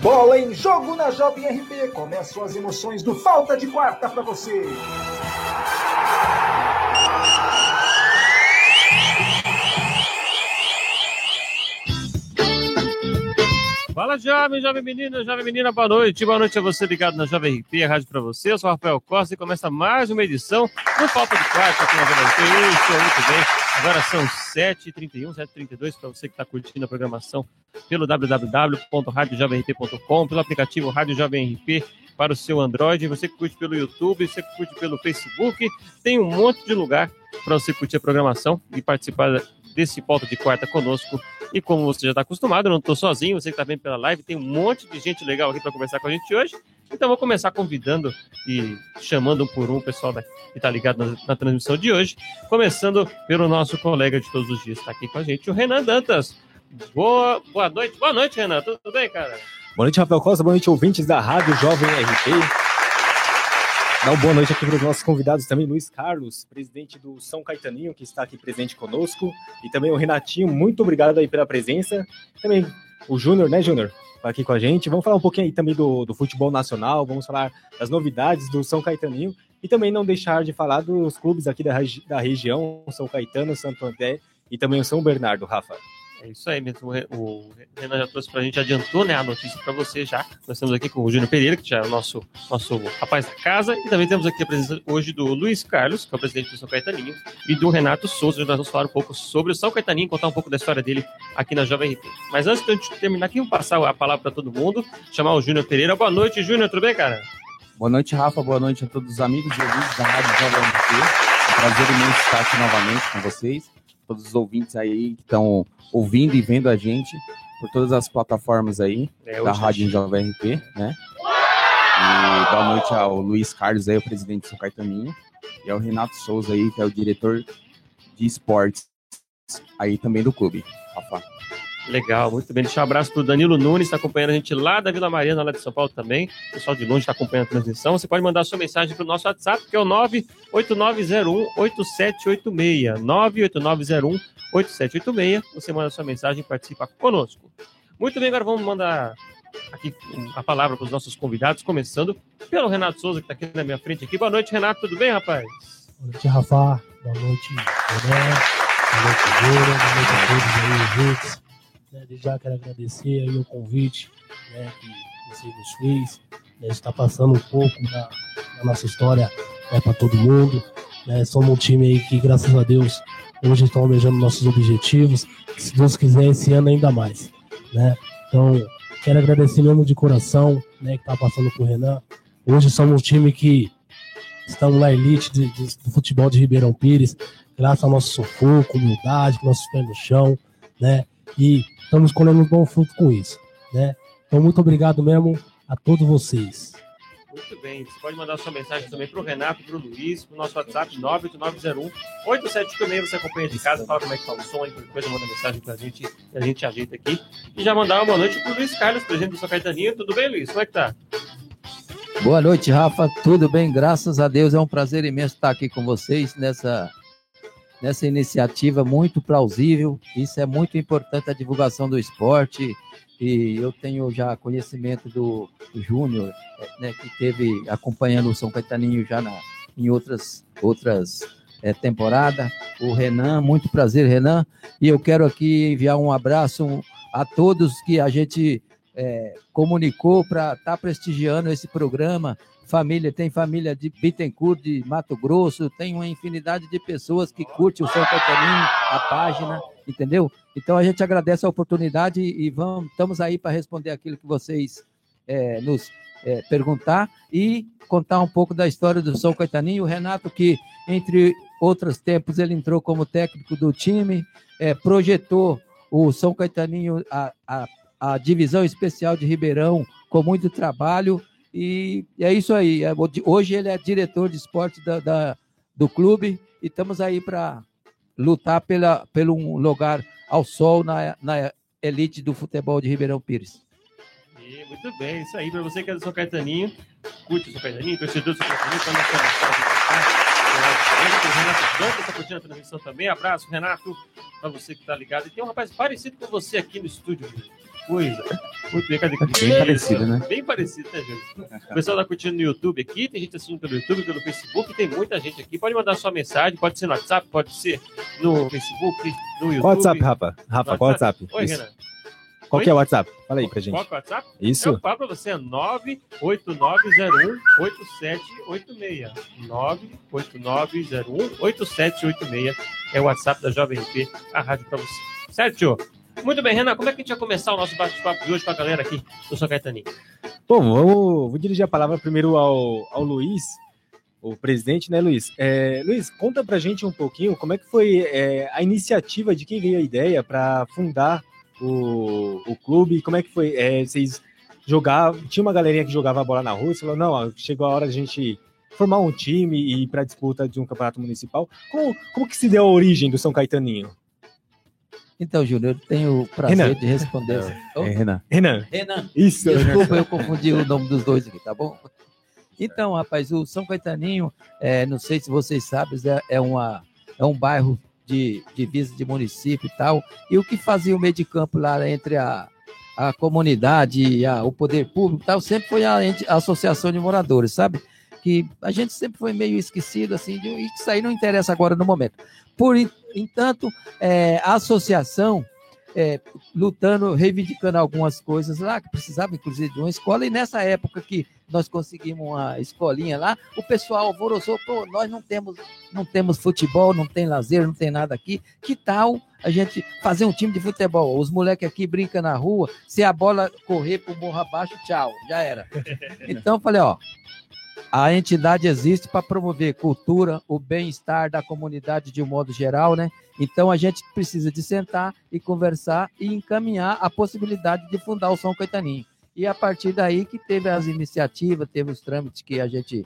Bola em jogo na Jovem RP. Começam as emoções do Falta de Quarta para você. Fala, jovem, jovem menino, jovem menina, boa noite. Boa noite a você ligado na Jovem RP, a rádio para você. Eu sou o Rafael Costa e começa mais uma edição do Falta de Quarta aqui na Jovem RP. Estou muito bem. Agora são 7h31, 7h32 para você que está curtindo a programação pelo www.radiojovemrp.com, pelo aplicativo Rádio Jovem RP para o seu Android, você que curte pelo YouTube, você que curte pelo Facebook, tem um monte de lugar para você curtir a programação e participar desse Pauta de Quarta conosco. E como você já está acostumado, eu não estou sozinho, você que está vendo pela live, tem um monte de gente legal aqui para conversar com a gente hoje. Então vou começar convidando e chamando um por um o pessoal que está ligado na, na, transmissão de hoje. Começando pelo nosso colega de todos os dias, está aqui com a gente, o Renan Dantas. Boa, boa noite, boa noite, Renan. Tudo bem, cara? Boa noite, Rafael Costa. Boa noite, ouvintes da Rádio Jovem RP. Dá uma boa noite aqui para os nossos convidados também, Luiz Carlos, presidente do São Caetaninho, que está aqui presente conosco, e também o Renatinho, muito obrigado aí pela presença. Também o Júnior, né, Júnior? Tá aqui com a gente. Vamos falar um pouquinho aí também do, do futebol nacional, vamos falar das novidades do São Caetaninho e também não deixar de falar dos clubes aqui da, da região, São Caetano, Santo André e também o São Bernardo, Rafa. É isso aí mesmo. O Renan já trouxe para a gente, adiantou né, a notícia para você já. Nós estamos aqui com o Júnior Pereira, que já é o nosso, nosso rapaz da casa. E também temos aqui a presença hoje do Luiz Carlos, que é o presidente do São Caetaninho, e do Renato Souza. Nós vamos falar um pouco sobre o São Caetaninho, contar um pouco da história dele aqui na Jovem RP. Mas antes de gente terminar aqui, vamos passar a palavra para todo mundo, chamar o Júnior Pereira. Boa noite, Júnior, tudo bem, cara? Boa noite, Rafa. Boa noite a todos os amigos e ouvintes da Rádio Jovem RP. É prazer imenso estar aqui novamente com vocês todos os ouvintes aí que estão ouvindo e vendo a gente por todas as plataformas aí é, da Rádio Jovem RP, né? E boa noite ao Luiz Carlos aí, o presidente do São Caetaninho, e ao Renato Souza aí, que é o diretor de esportes aí também do clube. Rafa. Legal, muito bem. Deixar um abraço para o Danilo Nunes, está acompanhando a gente lá da Vila Mariana, lá de São Paulo também. O pessoal de longe está acompanhando a transmissão. Você pode mandar sua mensagem para o nosso WhatsApp, que é o 98901-8786. 98901-8786. Você manda sua mensagem e participa conosco. Muito bem, agora vamos mandar aqui a palavra para os nossos convidados, começando pelo Renato Souza, que está aqui na minha frente. aqui. Boa noite, Renato. Tudo bem, rapaz? Boa noite, Rafa. Boa noite, René. Boa noite, Júlia. Boa noite a todos aí, ouvintes. Né, desde já quero agradecer aí o convite né, que você nos fez. Né, está passando um pouco da, da nossa história né, para todo mundo. Né, somos um time aí que, graças a Deus, hoje estão almejando nossos objetivos. Se Deus quiser, esse ano ainda mais. Né? Então, quero agradecer mesmo de coração né, que está passando com o Renan. Hoje somos um time que estamos na elite de, de, do futebol de Ribeirão Pires, graças ao nosso sufoco, humildade, nossos pés no chão, né? E estamos colhendo um bom fruto com isso, né? Então, muito obrigado mesmo a todos vocês. Muito bem, você pode mandar sua mensagem também para o Renato, para o Luiz, para o nosso WhatsApp 98901 8786. Você acompanha de casa, fala como é que está o som, e depois manda mensagem para a gente e a gente ajeita aqui. E já mandar uma boa noite para o Luiz Carlos, presidente do São Caetaninho. Tudo bem, Luiz? Como é que tá? Boa noite, Rafa. Tudo bem? Graças a Deus. É um prazer imenso estar aqui com vocês nessa nessa iniciativa muito plausível. Isso é muito importante a divulgação do esporte. E eu tenho já conhecimento do, do Júnior, né, que teve acompanhando o São Caetaninho já na, em outras outras é, temporadas. O Renan, muito prazer, Renan. E eu quero aqui enviar um abraço a todos que a gente é, comunicou para estar tá prestigiando esse programa família, tem família de Bittencourt, de Mato Grosso, tem uma infinidade de pessoas que curte o São Caetaninho, a página, entendeu? Então a gente agradece a oportunidade e vamos, estamos aí para responder aquilo que vocês é, nos é, perguntar e contar um pouco da história do São Caetaninho. O Renato, que entre outros tempos ele entrou como técnico do time, é, projetou o São Caetaninho, a, a, a divisão especial de Ribeirão, com muito trabalho e é isso aí. É, hoje ele é diretor de esporte da, da do clube e estamos aí para lutar pela, pelo um lugar ao sol na, na elite do futebol de Ribeirão Pires. E, muito bem, isso aí. Para você que é do São Caetaninho, curte o São Caetaninho, torcedor do São Caetaninho, tá na sua o Renato está curtindo a transmissão também. Abraço, Renato, para você que está ligado. E tem um rapaz parecido com você aqui no estúdio. Coisa. Muito bem, cadê? Bem parecido, né? Bem parecido, né, gente? O pessoal tá curtindo no YouTube aqui, tem gente assistindo pelo YouTube, pelo Facebook, tem muita gente aqui. Pode mandar sua mensagem, pode ser no WhatsApp, pode ser no Facebook, no YouTube. Qual WhatsApp, Rafa? Rafa, qual WhatsApp? Oi, Isso. Renan. Qual que é o WhatsApp? Fala aí pra gente. Qual que é o WhatsApp? Isso. Eu falo pra você, é 989018786. 989018786 é o WhatsApp da Jovem RP, a rádio pra você. Certo? Muito bem, Renan, como é que a gente vai começar o nosso bate-papo de hoje com a galera aqui do São Caetaninho? Bom, vamos, vou dirigir a palavra primeiro ao, ao Luiz, o presidente, né, Luiz? É, Luiz, conta pra gente um pouquinho como é que foi é, a iniciativa de quem veio a ideia para fundar o, o clube, como é que foi? É, vocês jogavam, tinha uma galerinha que jogava a bola na rua, você falou, não, chegou a hora de a gente formar um time e ir para disputa de um campeonato municipal. Como, como que se deu a origem do São Caetaninho? Então, Júnior, eu tenho o prazer Renan. de responder. É, Renan. Renan, Renan, isso. Desculpa, eu confundi o nome dos dois aqui, tá bom? Então, rapaz, o São Caetaninho, é, não sei se vocês sabem, é, é, uma, é um bairro de divisa de município e tal. E o que fazia o meio de campo lá entre a, a comunidade e a- o poder público e tal, sempre foi a, a associação de moradores, sabe? Que a gente sempre foi meio esquecido, assim, de, e isso aí não interessa agora no momento. Por entanto, é, a associação é, lutando, reivindicando algumas coisas lá, que precisava, inclusive, de uma escola, e nessa época que nós conseguimos uma escolinha lá, o pessoal alvoroçou, pô, nós não temos, não temos futebol, não tem lazer, não tem nada aqui, que tal a gente fazer um time de futebol? Os moleques aqui brincam na rua, se a bola correr pro morro abaixo, tchau, já era. Então, eu falei, ó, a entidade existe para promover cultura, o bem-estar da comunidade de um modo geral, né? Então a gente precisa de sentar e conversar e encaminhar a possibilidade de fundar o São Caetaninho. E a partir daí que teve as iniciativas, teve os trâmites que a gente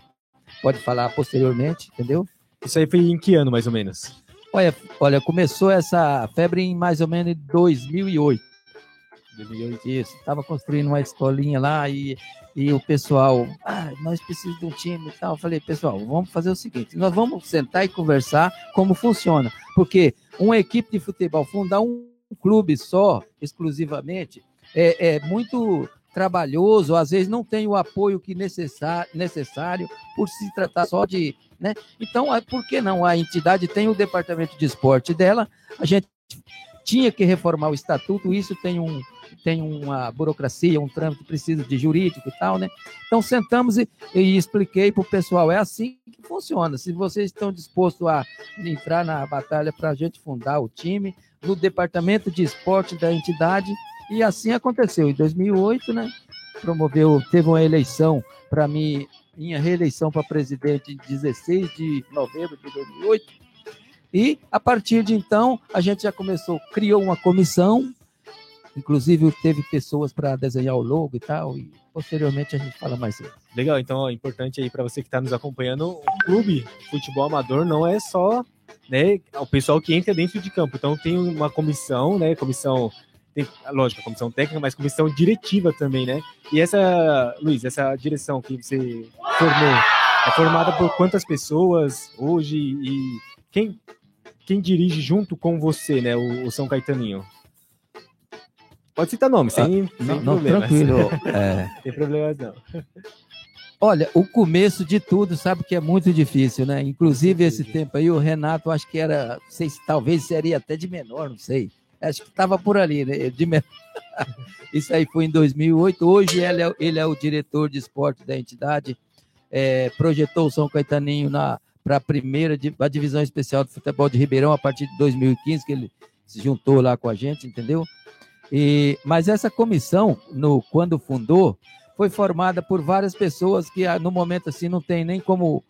pode falar posteriormente, entendeu? Isso aí foi em que ano, mais ou menos? Olha, olha começou essa febre em mais ou menos em 2008. 2008, isso. Estava construindo uma escolinha lá e, e o pessoal, ah, nós precisamos de um time e tal. Eu falei, pessoal, vamos fazer o seguinte: nós vamos sentar e conversar como funciona. Porque uma equipe de futebol, fundar um clube só, exclusivamente, é, é muito trabalhoso, às vezes não tem o apoio que necessário, necessário por se tratar só de. Né? Então, ah, por que não? A entidade tem o departamento de esporte dela, a gente tinha que reformar o estatuto, isso tem um, tem uma burocracia, um trâmite precisa de jurídico e tal, né? Então sentamos e, e expliquei para o pessoal, é assim que funciona. Se vocês estão dispostos a entrar na batalha para a gente fundar o time, no departamento de esporte da entidade, e assim aconteceu. Em 2008, né? Promoveu, teve uma eleição para mim, minha reeleição para presidente em 16 de novembro de 2008. E a partir de então, a gente já começou, criou uma comissão, inclusive teve pessoas para desenhar o logo e tal, e posteriormente a gente fala mais sobre. Legal, então ó, importante aí para você que está nos acompanhando, o clube futebol amador não é só né, o pessoal que entra dentro de campo. Então tem uma comissão, né? Comissão, tem, lógico, comissão técnica, mas comissão diretiva também, né? E essa, Luiz, essa direção que você formou, é formada por quantas pessoas hoje e quem, quem dirige junto com você, né? O, o São Caetaninho? Pode citar nome, sem, sem Não, problemas. tranquilo. é. Sem problemas, não. Olha, o começo de tudo, sabe que é muito difícil, né? Inclusive, esse tempo aí, o Renato, acho que era, não sei se talvez seria até de menor, não sei. Acho que estava por ali, né? De menor. Isso aí foi em 2008. Hoje ele é, ele é o diretor de esporte da entidade. É, projetou o São Caetaninho para a primeira a divisão especial de futebol de Ribeirão a partir de 2015, que ele se juntou lá com a gente, entendeu? E, mas essa comissão, no, quando fundou, foi formada por várias pessoas que ah, no momento assim não tem nem como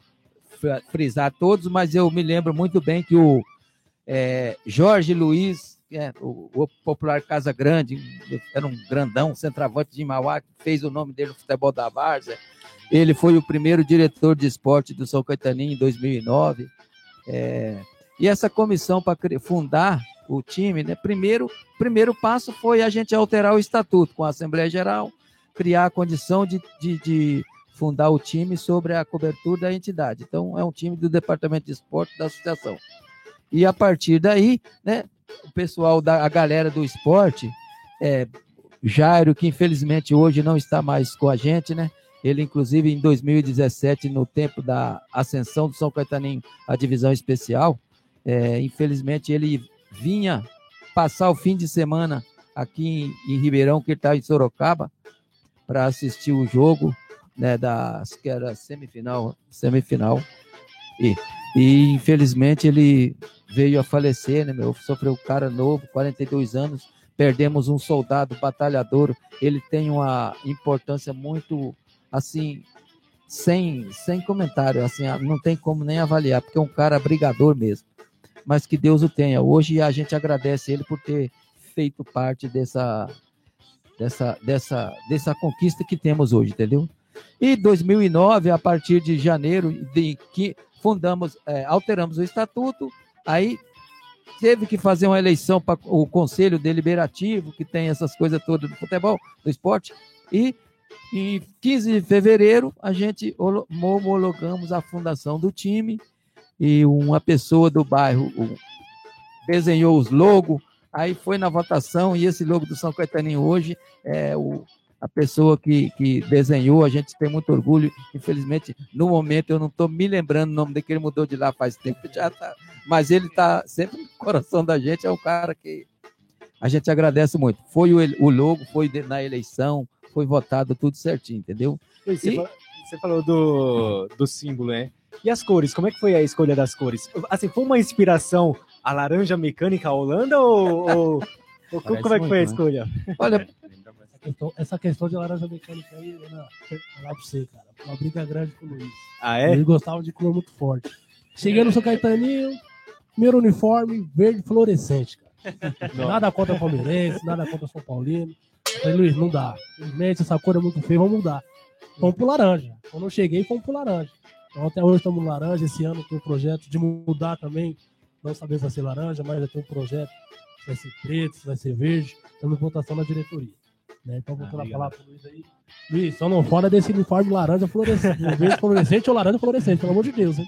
fr- frisar todos, mas eu me lembro muito bem que o é, Jorge Luiz, é, o, o popular Casa Grande, era um grandão, centroavante de Mauá, que fez o nome dele no futebol da Várzea. Ele foi o primeiro diretor de esporte do São Caetaninho em 2009. É, e essa comissão para fundar o time, né? Primeiro, primeiro passo foi a gente alterar o estatuto com a Assembleia Geral, criar a condição de, de, de fundar o time sobre a cobertura da entidade. Então, é um time do Departamento de Esporte da Associação. E a partir daí, né, o pessoal da a galera do esporte, é, Jairo, que infelizmente hoje não está mais com a gente, né? Ele, inclusive, em 2017, no tempo da ascensão do São Caetaninho à divisão especial, é, infelizmente ele vinha passar o fim de semana aqui em, em Ribeirão, que estava em Sorocaba, para assistir o jogo né, da que era semifinal, semifinal. E, e infelizmente ele veio a falecer, né, meu? Sofreu um cara novo, 42 anos. Perdemos um soldado batalhador. Ele tem uma importância muito assim, sem, sem comentário, assim, não tem como nem avaliar, porque é um cara brigador mesmo. Mas que Deus o tenha. Hoje a gente agradece ele por ter feito parte dessa dessa dessa dessa conquista que temos hoje, entendeu? E 2009, a partir de janeiro, de que fundamos, é, alteramos o estatuto, aí teve que fazer uma eleição para o conselho deliberativo, que tem essas coisas todas do futebol, do esporte, e em 15 de fevereiro a gente homologamos a fundação do time e uma pessoa do bairro desenhou os logos, aí foi na votação e esse logo do São Caetaninho hoje é o a pessoa que, que desenhou, a gente tem muito orgulho. Infelizmente, no momento eu não estou me lembrando o nome dele, que ele mudou de lá faz tempo, já tá, mas ele está sempre no coração da gente, é um cara que a gente agradece muito. Foi o, o logo, foi na eleição, foi votado tudo certinho, entendeu? Você, e... falou, você falou do, do símbolo, né? E as cores, como é que foi a escolha das cores? Assim, foi uma inspiração a laranja mecânica Holanda ou, ou, ou como é que muito, foi a né? escolha? Né? Olha, questão, essa questão de laranja mecânica aí, não, falar pra você, cara. Uma briga grande com o Luiz. Ah, é? Ele gostava de cor muito forte. Cheguei no São Caetaninho, primeiro uniforme, verde fluorescente, cara. Nada contra Palmeirense, nada contra São Paulino. Falei, Luiz, não dá. Infelizmente, essa cor é muito feia, vamos mudar. Vamos pro laranja. Quando eu cheguei, fomos pro laranja. Então, até hoje estamos no laranja. Esse ano tem um projeto de mudar também. Não sabemos se vai ser laranja, mas já tem um projeto. Se vai ser preto, se vai ser verde. Estamos em votação na diretoria. Né? Então, voltando ah, a falar pro Luiz aí. Luiz, só não fora desse uniforme laranja fluorescente. verde fluorescente ou laranja fluorescente, pelo amor de Deus, hein?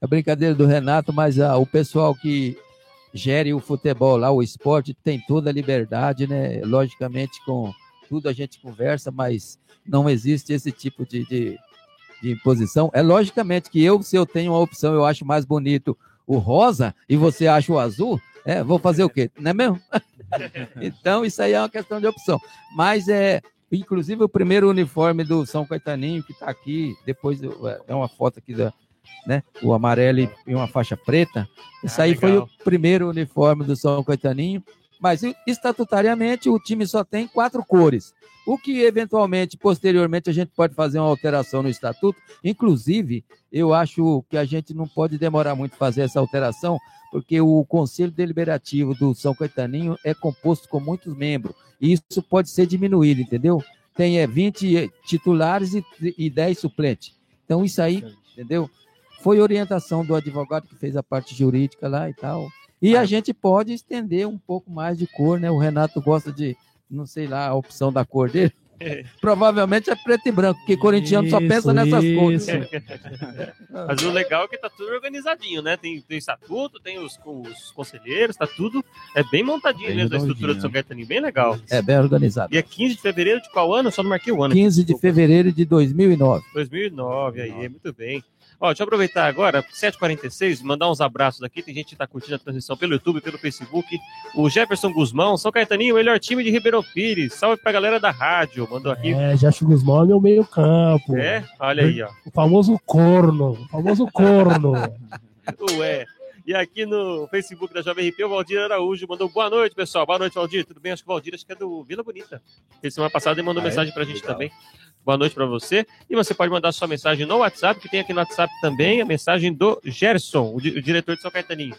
É brincadeira do Renato, mas ah, o pessoal que gere o futebol lá, o esporte, tem toda a liberdade, né? Logicamente, com tudo a gente conversa, mas não existe esse tipo de, de, de imposição. É logicamente que eu, se eu tenho uma opção, eu acho mais bonito o rosa e você acha o azul, é, vou fazer o quê? Não é mesmo? então, isso aí é uma questão de opção. Mas é, inclusive, o primeiro uniforme do São Caetaninho, que está aqui, depois é uma foto aqui da, né? O amarelo e uma faixa preta. Isso ah, aí legal. foi o primeiro uniforme do São Caetaninho. Mas estatutariamente o time só tem quatro cores. O que eventualmente, posteriormente, a gente pode fazer uma alteração no estatuto. Inclusive, eu acho que a gente não pode demorar muito fazer essa alteração, porque o Conselho Deliberativo do São Caetaninho é composto com muitos membros. E isso pode ser diminuído, entendeu? Tem é, 20 titulares e, e 10 suplentes. Então, isso aí, entendeu? Foi orientação do advogado que fez a parte jurídica lá e tal. E a gente pode estender um pouco mais de cor, né? O Renato gosta de, não sei lá, a opção da cor dele. Provavelmente é preto e branco, porque corintiano só pensa nessas isso. cores. Mas o legal é que tá tudo organizadinho, né? Tem, tem estatuto, tem os, os conselheiros, tá tudo é bem montadinho bem mesmo a estrutura do São Caetano, bem legal. É bem organizado. E é 15 de fevereiro de qual ano? Eu só não marquei o ano. 15 de fevereiro de 2009. 2009, aí, muito bem. Ó, deixa eu aproveitar agora, 7h46, mandar uns abraços aqui. Tem gente que está curtindo a transmissão pelo YouTube, pelo Facebook. O Jefferson Guzmão, São Caetaninho, melhor time de Ribeirão Pires. Salve pra galera da rádio. Mandou aqui. É, Jefferson Guzmão é meu meio campo. É? Olha aí, ó. O famoso corno. O famoso corno. Ué. E aqui no Facebook da Jovem RP, o Valdir Araújo mandou boa noite, pessoal. Boa noite, Valdir. Tudo bem? Acho que o Valdir acho que é do Vila Bonita. Ele semana passada ele mandou ah, é? mensagem pra gente Legal. também. Boa noite para você. E você pode mandar sua mensagem no WhatsApp, que tem aqui no WhatsApp também a mensagem do Gerson, o, di o diretor de São Caetaninho.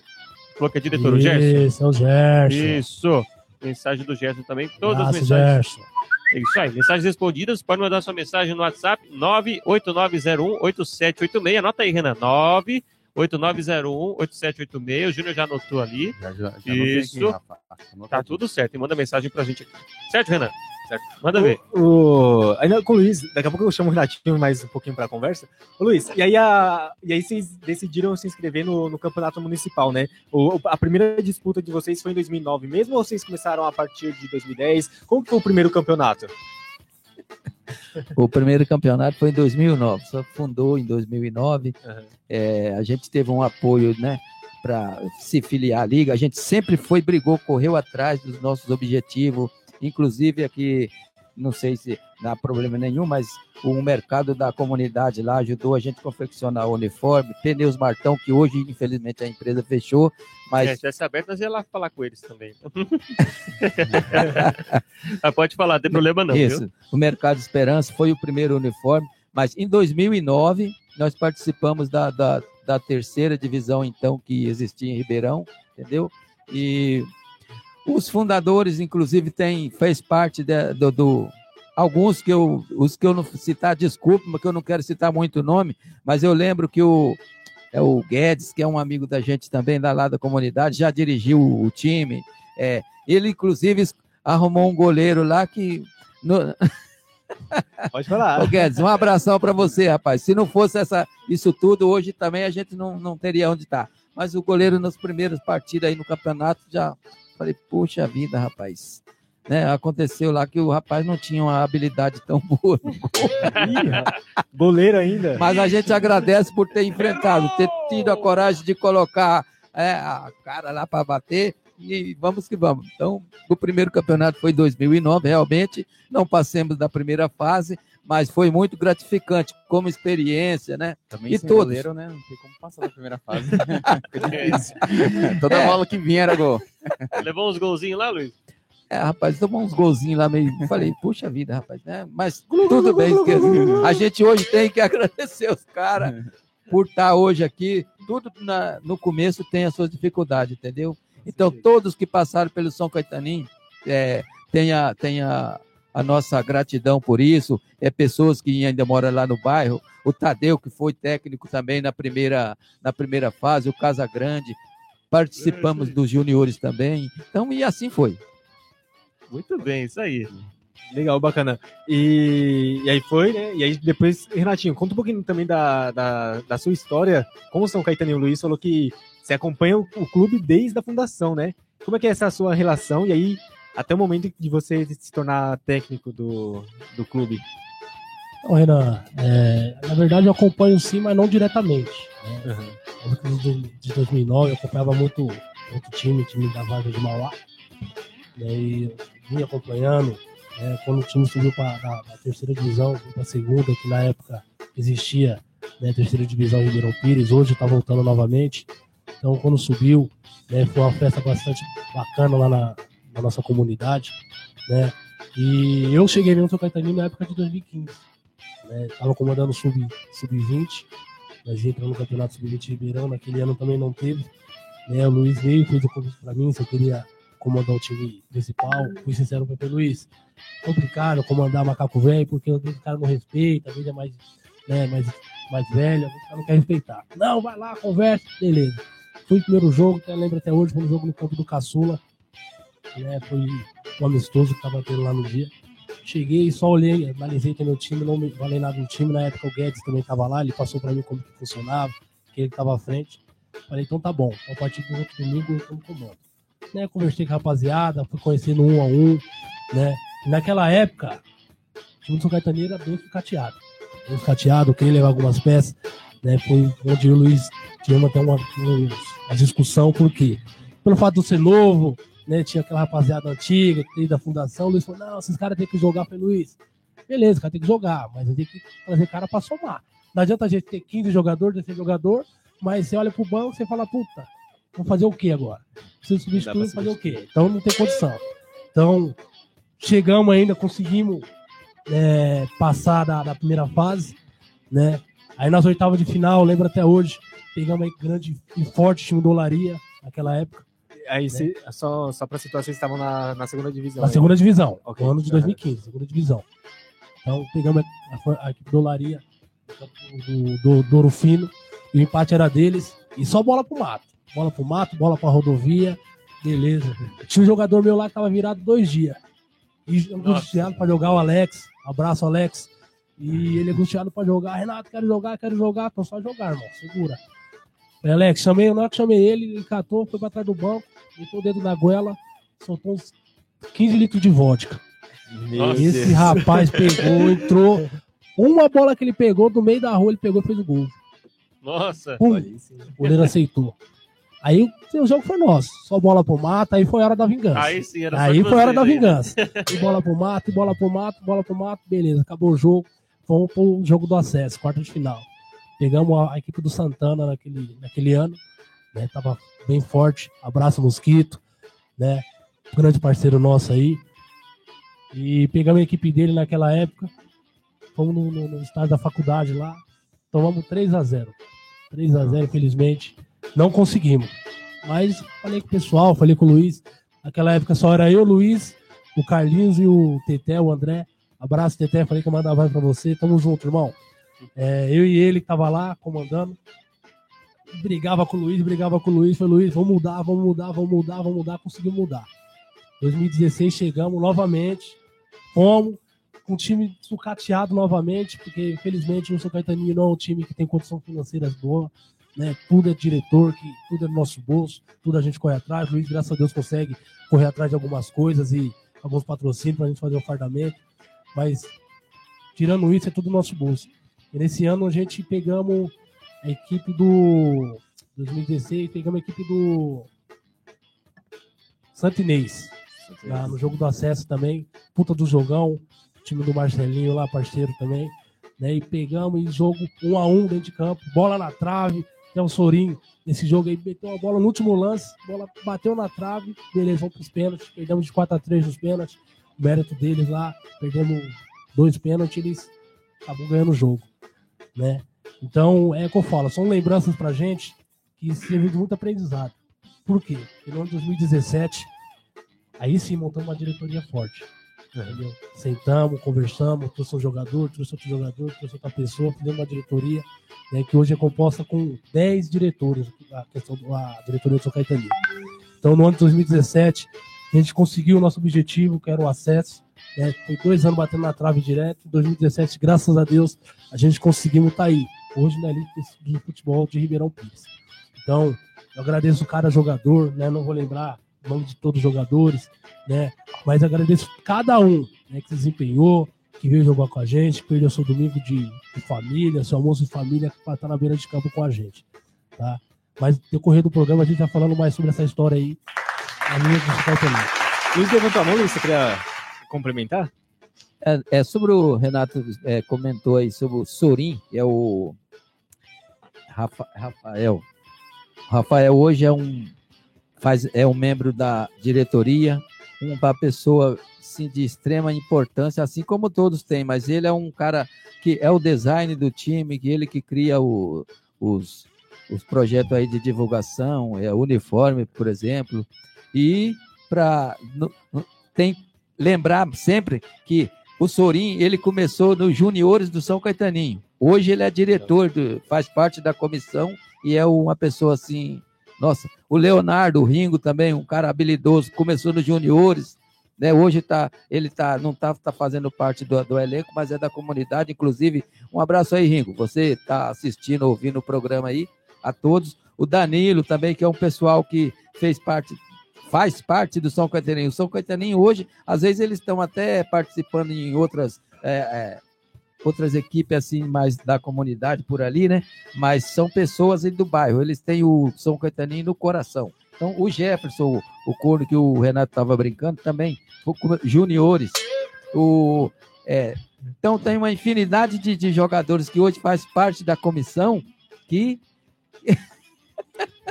Falou que é diretor, Isso, o Gerson? Isso, é o Gerson. Isso. Mensagem do Gerson também. Todas Graças, as mensagens. Gerson. É isso aí. Mensagens respondidas. Pode mandar sua mensagem no WhatsApp 989018786. Anota aí, Renan. 989018786. O Júnior já anotou ali. Já, já, já Isso. Aqui, tá tudo certo. E manda mensagem pra gente aqui. Certo, Renan? Manda ver. O, o- ainda com o Luiz, daqui a pouco eu chamo o Renatinho mais um pouquinho para a conversa. Ô, Luiz, e aí, a, e aí vocês decidiram se inscrever no, no campeonato municipal, né? O, o- a primeira disputa de vocês foi em 2009 mesmo ou vocês começaram a partir de 2010? Como que foi o primeiro campeonato? O primeiro campeonato foi em 2009, só fundou em 2009. Aham. É, a gente teve um apoio, né, para se filiar à liga. A gente sempre foi, brigou, correu atrás dos nossos objetivos, inclusive aqui, não sei se dá problema nenhum, mas o mercado da comunidade lá ajudou a gente a confeccionar o uniforme, pneus Martão, que hoje, infelizmente, a empresa fechou, mas É, se tivesse aberto, nós ia lá falar com eles também. ah, pode falar, não tem problema não, Isso. viu? O Mercado Esperança foi o primeiro uniforme, mas em 2009 nós participamos da, da, da terceira divisão, então, que existia em Ribeirão, entendeu? E os fundadores, inclusive, tem, fez parte de- do, do- Alguns que eu, os que eu não citar, desculpa, mas que eu não quero citar muito nome, mas eu lembro que o, é o Guedes, que é um amigo da gente também, da lá da comunidade, já dirigiu o, o time. É, ele, inclusive, arrumou um goleiro lá que. no- Pode falar. Ô Guedes, um abração para você, rapaz. Se não fosse essa, isso tudo, hoje também a gente não, não teria onde estar. Mas o goleiro nas primeiras partidas aí no campeonato já falei, puxa vida, rapaz. Né, aconteceu lá que o rapaz não tinha uma habilidade tão boa. Goleiro ainda. Mas a gente agradece por ter enfrentado, ter tido a coragem de colocar é, a cara lá para bater e vamos que vamos. Então, o primeiro campeonato foi em 2009, realmente não passemos da primeira fase, mas foi muito gratificante como experiência, né? Também E sem todos. goleiro, né? Não tem como passar da primeira fase. É isso. Toda É. bola que vinha era gol. Levou uns golzinhos lá, Luiz? É, rapaz, tomou uns golzinhos lá meio. Falei, puxa vida, rapaz, né? Mas tudo bem, esqueci. a gente hoje tem que agradecer os caras por estar hoje aqui. Tudo na- no começo tem as suas dificuldades, entendeu? Então, todos que passaram pelo São Caetaninho é, tem, a, tem a, nossa gratidão por isso. É pessoas que ainda moram lá no bairro. O Tadeu, que foi técnico também na primeira, na primeira fase, o Casa Grande. Participamos dos juniores também. Então, e assim foi. Muito bem, isso aí. Legal, bacana. E, e aí foi, né? E aí depois, Renatinho, conta um pouquinho também da, da, da sua história com o São Caetano e o Luiz falou que você acompanha o, o clube desde a fundação, né? Como é que é essa sua relação? E aí, até o momento de você se tornar técnico do, do clube. Então, Renan, é, na verdade eu acompanho sim, mas não diretamente. Né? Uhum. De, de 2009 eu acompanhava muito outro time, o time da Vargas de Mauá. Né? E eu vinha acompanhando. né? Quando o time subiu para da terceira divisão, para a segunda, que na época existia né, a terceira divisão Ribeirão Pires, hoje está voltando novamente. Então, quando subiu, né, foi uma festa bastante bacana lá na, na nossa comunidade. Né? E eu cheguei no São Caetano na época de 2015 estava comandando o sub, sub-20, nós entramos no campeonato sub-20 de Ribeirão, naquele ano também não teve. Né, o Luiz veio, fez o convite para mim, se eu queria comandar o time principal. Fui sincero para o Luiz, complicado comandar macaco velho, porque o cara não respeita, vezes é mais, né, mais, mais velho, o cara não quer respeitar. Não, vai lá, conversa, beleza. Fui o primeiro jogo, até lembro até hoje, foi um jogo no campo do Caçula. Né, foi um amistoso que estava tendo lá no dia. Cheguei, só olhei, analisei também o time, não me falei nada do time. Na época o Guedes também estava lá, ele passou para mim como que funcionava, que ele estava à frente. Falei, então tá bom, a partir do outro domingo eu tomo comando. Né, conversei com a rapaziada, fui conhecendo um a um, né? E naquela época, o time do São Caetano era bem ficateado. Bem ficateado, eu queria levar algumas peças, né? Foi onde o Luiz tivemos até uma, um- uma discussão, por quê? Pelo fato de eu ser novo, né? Tinha aquela rapaziada antiga, da fundação, o Luiz falou, não, esses caras têm que jogar, falei, Luiz, beleza, cara tem que jogar, mas a gente tem que trazer cara pra somar. Não adianta a gente ter 15 jogadores, 16 jogador, mas você olha pro banco e fala, puta, vamos fazer o que agora? Preciso substituir, fazer o quê? Então não tem condição. Então, chegamos ainda, conseguimos é, passar da, da primeira fase, né? Aí nas oitavas de final, lembro até hoje, pegamos aí grande e forte time do Olaria naquela época, Aí, cê- só, só pra situar, vocês estavam na, na segunda divisão. na né? segunda divisão, Ok. no ano de Aham. 2015, segunda divisão. Então pegamos a, a, a equipe do Olaria, do, do, do Ouro Fino, e o empate era deles, e só bola pro mato. Bola pro mato, bola pra rodovia, beleza. Tinha um jogador meu lá que tava virado dois dias. E angustiado para jogar o Alex. Abraço, Alex. E ele angustiado para jogar. Renato, quero jogar, quero jogar. Tô só jogar, irmão. Segura. Alex, chamei, na hora que chamei ele, ele catou, foi pra trás do banco, botou o dedo na goela, soltou uns 15 litros de vodka. Nossa. Esse rapaz pegou, entrou. Uma bola que ele pegou do meio da rua, ele pegou e fez o gol. Nossa. Pum, o goleiro aceitou. Aí o jogo foi nosso. Só bola pro mato, aí foi hora da vingança. Aí sim, era Aí foi hora da aí. vingança. E bola pro mato, e bola pro mato, bola pro mato, beleza, acabou o jogo. Fomos pro jogo do acesso, quarta de final. Pegamos a, a equipe do Santana naquele, naquele ano, né? Tava bem forte. Abraço Mosquito, né? Grande parceiro nosso aí. E pegamos a equipe dele naquela época. Fomos no, no, no estádio da faculdade lá. Tomamos 3 a 0 3 a 0 infelizmente. Não conseguimos. Mas falei com o pessoal, falei com o Luiz. Naquela época só era eu, o Luiz, o Carlinhos e o Teté, o André. Abraço, Teté. Falei que eu mandava vai pra você. Tamo junto, irmão. É, eu e ele que tava lá comandando. Brigava com o Luiz, brigava com o Luiz. Falei, Luiz, vamos mudar, vamos mudar, vamos mudar, vamos mudar. Conseguimos mudar. 2016 chegamos novamente. Fomos com o time sucateado novamente, porque infelizmente o São Caetaninho não é um time que tem condição financeira boa, né? Tudo é diretor, que tudo é no nosso bolso, tudo a gente corre atrás. O Luiz, graças a Deus, consegue correr atrás de algumas coisas e alguns patrocínios para a gente fazer o fardamento. Mas tirando isso, é tudo no nosso bolso. E nesse ano a gente pegamos a equipe do 2016, pegamos a equipe do Santinês. Lá no jogo do acesso também. Puta do jogão. Time do Marcelinho lá, parceiro também. Né? E pegamos em jogo um a um dentro de campo. Bola na trave. Até o Sorinho nesse jogo aí meteu a bola no último lance. Bola bateu na trave. Beleza, vamos pros pênaltis. Perdemos de 4 a 3 nos pênaltis. Mérito deles lá. Perdemos dois pênaltis. Eles acabou ganhando o jogo. Né? Então, é o que eu falo. São lembranças pra gente que serviu de muito aprendizado. Por quê? Porque no ano de 2017 Aí sim montamos uma diretoria forte. Entendeu? Sentamos, conversamos, trouxe um jogador, trouxe outro jogador, trouxe outra pessoa, fizemos uma diretoria né, que hoje é composta com 10 diretores, a, questão, a diretoria do São Caetano. Então, no ano de 2017, a gente conseguiu o nosso objetivo, que era o acesso. né? Foi dois anos batendo na trave direto. Em 2017, graças a Deus, a gente conseguimos estar aí. Hoje na elite do futebol de Ribeirão Pires. Então, eu agradeço cada jogador, né? Não vou lembrar o nome de todos os jogadores, né? Mas agradeço cada um né, que se desempenhou, que veio jogar com a gente, que perdeu seu domingo de, de família, seu almoço de família, para estar na beira de campo com a gente, tá? Mas decorrer do programa a gente vai falando mais sobre essa história aí, a minha do Caetano. Luiz levantou a mão, Luiz, você queria complementar? É, é, sobre o Renato é, comentou aí sobre o Sorin, que é o Rafa- Rafael. O Rafael hoje é um faz é um membro da diretoria, uma pessoa assim, de extrema importância, assim como todos têm, mas ele é um cara que é o design do time, que ele que cria o- os, os projetos aí de divulgação, é uniforme, por exemplo, e para tem lembrar sempre que o Sorin, ele começou nos juniores do São Caetaninho. Hoje ele é diretor, do, faz parte da comissão e é uma pessoa assim, nossa, o Leonardo, o Ringo também, um cara habilidoso, começou nos juniores, né? Hoje tá, ele tá, não tá, tá fazendo parte do, do elenco, mas é da comunidade, inclusive, um abraço aí, Ringo, você tá assistindo, ouvindo o programa aí, a todos. O Danilo também, que é um pessoal que fez parte, faz parte do São Caetaninho. O São Caetaninho hoje, às vezes eles estão até participando em outras é, é, outras equipes assim mais da comunidade por ali, né? Mas são pessoas do bairro. Eles têm o São Caetaninho no coração. Então o Jefferson, o, o corno que o Renato estava brincando também, juniores, o é, então tem uma infinidade de, de jogadores que hoje faz parte da comissão que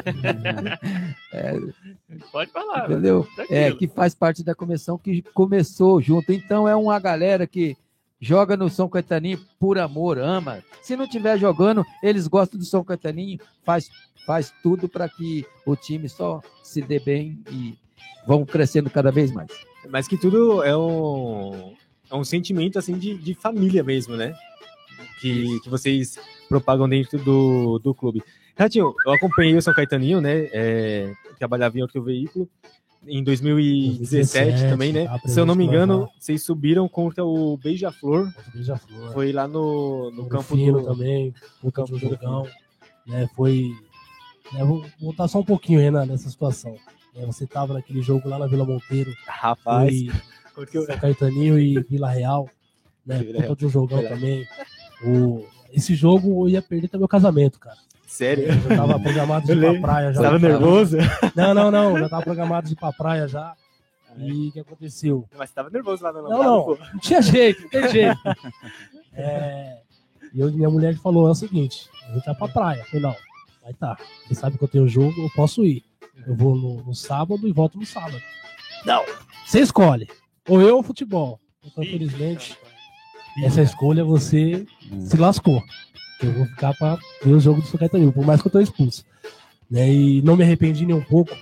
Pode falar. entendeu? Tranquilo. É, que faz parte da comissão que começou junto. Então é uma galera que joga no São Caetaninho por amor, ama. Se não estiver jogando, eles gostam do São Caetaninho, faz, faz tudo para que o time só se dê bem e vão crescendo cada vez mais. Mas que tudo é um, é um sentimento assim de, de família mesmo, né? Que, que vocês propagam dentro do, do clube. Renatinho, eu acompanhei o São Caetaninho, né? É, trabalhava em outro veículo. em 2017 2017, também, né? tá Se eu não me engano, lá. vocês subiram contra o Beija-Flor. Beija-Flor. Foi lá no, no campo do... também, puta campo do jogão, né, foi, né, vou voltar só um pouquinho, Renan, nessa situação, né, você tava naquele jogo lá na Vila Monteiro, Rapaz, foi porque São Caetaninho e Vila Real, né, Vila Real. de um jogão também, o, esse jogo eu ia perder até meu casamento, cara, sério, eu já tava programado de ir pra praia já, você tava nervoso? não, não, não, já tava programado de ir pra praia já, e o que aconteceu? Mas você tava nervoso lá no Não, não, não tinha jeito, não tem jeito. É, e eu, minha mulher falou: é o seguinte, a gente vai pra praia. Eu falei, não, vai tá. Você sabe que eu tenho jogo, eu posso ir. Eu vou no, no sábado e volto no sábado. Não, você escolhe. Ou eu ou futebol. Então, infelizmente, essa escolha você se lascou. Eu vou ficar pra ver o jogo do São Caetano, por mais que eu tô expulso. Né? E não me arrependi nem um pouco,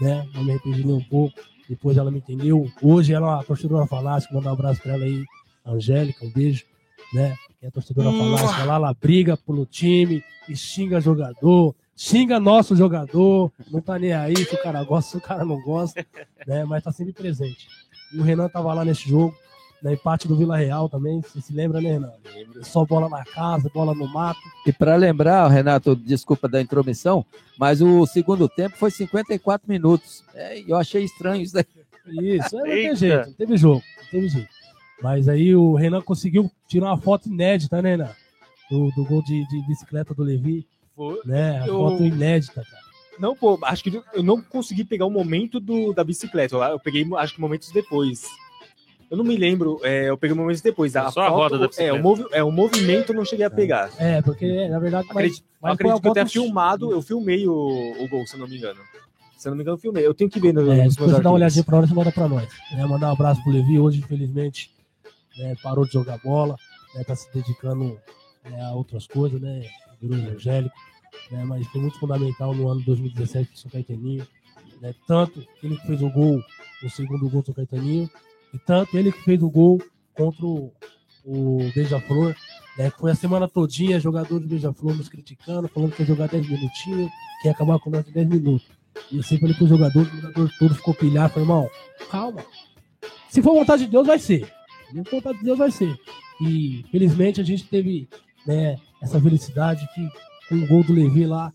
né? Não me arrependi nem um pouco. Depois ela me entendeu. Hoje ela é uma torcedora fanática, manda um abraço pra ela aí, Angélica, um beijo, né? Que é torcedora fanática lá, ela briga pelo time e xinga jogador, xinga nosso jogador, não tá nem aí se o cara gosta, se o cara não gosta, né? Mas tá sempre presente. E o Renan tava lá nesse jogo, na empate do Vila Real também, você se lembra, né, Renan? Só bola na casa, bola no mato. E para lembrar, Renato, desculpa da intromissão, mas o segundo tempo foi 54 minutos. É, eu achei estranho isso daí. Isso, é, não tem jeito, não teve jogo, não teve jeito. Mas aí o Renan conseguiu tirar uma foto inédita, né, Renan? Do, do gol de, de bicicleta do Levi, Foi- né? A Eu- foto inédita, cara. Não, pô, acho que eu não consegui pegar o momento do, da bicicleta. Eu, eu peguei, acho que momentos depois. Eu não me lembro, é, eu peguei momentos depois. A Só a foto- roda da é, o movi, é, o movimento eu não cheguei a pegar. É, porque na verdade. mas- Acredito, mas eu acredito que eu tenha filmado, eu filmei o, o gol, se eu não me engano. Se eu não me engano, eu filmei. Eu tenho que ver no, É, nos meus depois você dá uma olhadinha pra nós e manda pra nós. Né? Mandar um abraço pro Levi. Hoje, infelizmente, né, parou de jogar bola, né, tá se dedicando né, a outras coisas, né? Virou evangélico, né? Mas foi muito fundamental no ano de 2017 pro São Caetaninho. Né? Tanto ele que fez o gol, o segundo gol do São Caetaninho, e tanto ele que fez o gol contra o, Beija-Flor, né? Foi a semana todinha, jogadores do Beija-Flor nos criticando, falando que ia jogar 10 minutinhos, que ia acabar com nós em 10 minutos. E eu sempre falei pro jogador, o jogador todo ficou pilhado, falei, irmão, calma. Se for vontade de Deus, vai ser. Se for vontade de Deus, vai ser. E felizmente a gente teve né, essa felicidade que com o gol do Levi lá,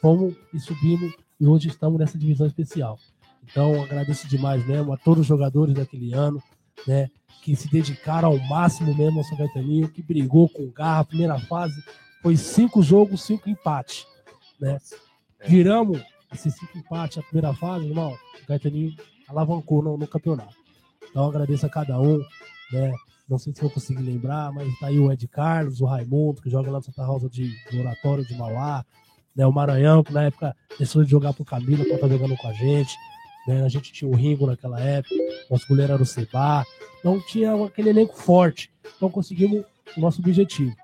fomos e subimos e hoje estamos nessa divisão especial. Então agradeço demais mesmo a todos os jogadores daquele ano, né? Que se dedicaram ao máximo mesmo ao São Caetaninho, que brigou com garra. A primeira fase foi cinco jogos, cinco empates. Né? Viramos esses cinco empates a primeira fase, irmão. O Caetaninho alavancou no, no campeonato. Então agradeço a cada um, né? Não sei se vou conseguir lembrar, mas tá aí o Ed Carlos, o Raimundo, que joga lá no Santa Rosa de, do Oratório de Mauá, né? O Maranhão, que na época deixou de jogar pro Camila, que tá jogando com a gente. Né? A gente tinha o Ringo naquela época, nosso goleiro era o Seba. Então tinha aquele elenco forte. Então conseguimos o nosso objetivo.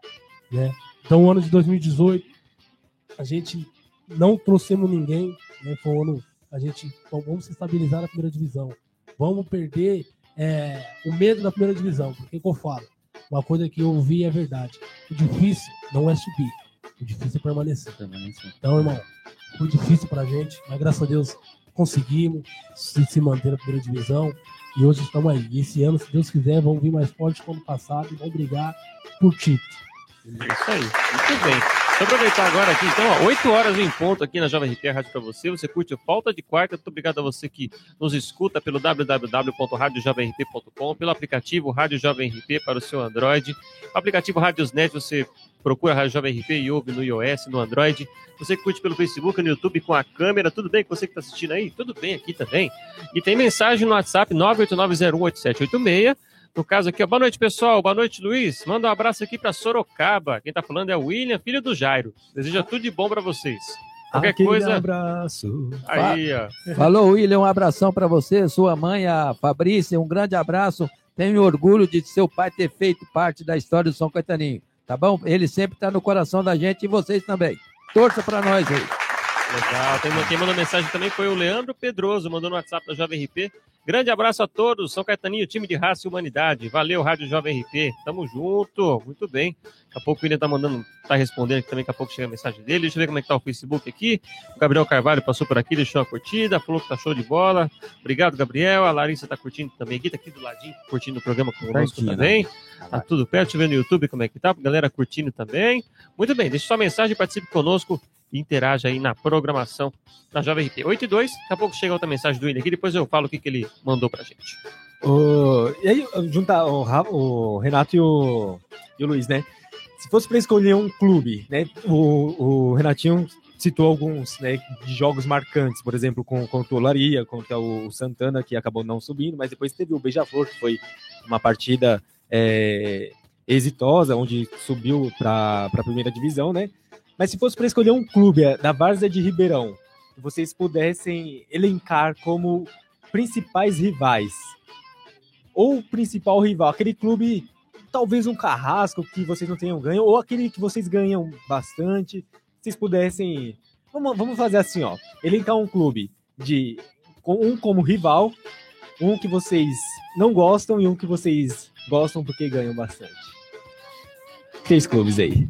Né? Então, o ano de 2018, a gente não trouxemos ninguém. Né? Foi um ano. A gente. Então, vamos se estabilizar na primeira divisão. Vamos perder é, o medo da primeira divisão. Porque que eu falo? Uma coisa que eu ouvi é verdade. O difícil não é subir. O difícil é permanecer. Então, irmão, foi difícil pra gente, mas graças a Deus conseguimos se, se manter na primeira divisão e hoje estamos aí. Esse ano, se Deus quiser, vamos vir mais forte que o ano passado e vamos brigar por título. É isso aí. Muito bem. Eu aproveitar agora aqui, então, ó, 8 horas em ponto aqui na Jovem RP Rádio para você. Você curte o Falta de Quarta. Muito obrigado a você que nos escuta pelo www.radiojovemrp.com, pelo aplicativo Rádio Jovem RP para o seu Android. O aplicativo Radiosnet, você procura a Rádio Jovem RP e ouve no iOS, no Android. Você curte pelo Facebook, no YouTube com a câmera. Tudo bem com você que está assistindo aí? Tudo bem aqui também. E tem mensagem no WhatsApp 989018786. No caso aqui, ó, boa noite, pessoal. Boa noite, Luiz. Manda um abraço aqui para Sorocaba. Quem tá falando é o William, filho do Jairo. Deseja tudo de bom para vocês. Qualquer Aquele coisa. abraço. Aí, ó. Falou, William, um abração para você, sua mãe, a Fabrícia, um grande abraço. Tenho orgulho de seu pai ter feito parte da história do São Caetaninho, tá bom? Ele sempre está no coração da gente e vocês também. Torça para nós aí. Legal. Tem, quem mandou mensagem também foi o Leandro Pedroso, mandou no WhatsApp da Jovem RP. Grande abraço a todos. São Caetaninho, time de raça e humanidade. Valeu, Rádio Jovem RP. Tamo junto. Muito bem. Daqui a pouco o William tá mandando, tá respondendo aqui também. Daqui a pouco chega a mensagem dele. Deixa eu ver como é que tá o Facebook aqui. O Gabriel Carvalho passou por aqui, deixou a curtida, falou que tá show de bola. Obrigado, Gabriel. A Larissa tá curtindo também aqui, tá aqui do ladinho, curtindo o programa conosco né? também. Tá tudo perto. Deixa eu ver no YouTube como é que tá. Galera curtindo também. Muito bem, deixe sua mensagem, participe conosco interaja aí na programação da Jovem RP. 8 e 2, daqui a pouco chega outra mensagem do William aqui, depois eu falo o que, que ele mandou pra gente. O- e aí, juntar o, o Renato e o, e o Luiz, né? Se fosse para escolher um clube, né? O, o Renatinho citou alguns né, de jogos marcantes, por exemplo, com, contra o Olaria, contra o Santana, que acabou não subindo, mas depois teve o Beija-Flor, que foi uma partida é, exitosa, onde subiu para a primeira divisão, né? Mas se fosse para escolher um clube é, da Várzea de Ribeirão, vocês pudessem elencar como principais rivais, ou principal rival, aquele clube, talvez um carrasco que vocês não tenham ganho, ou aquele que vocês ganham bastante, vocês pudessem. Vamos, vamos fazer assim, ó. Elencar um clube de um como rival, um que vocês não gostam e um que vocês gostam porque ganham bastante. Três clubes aí.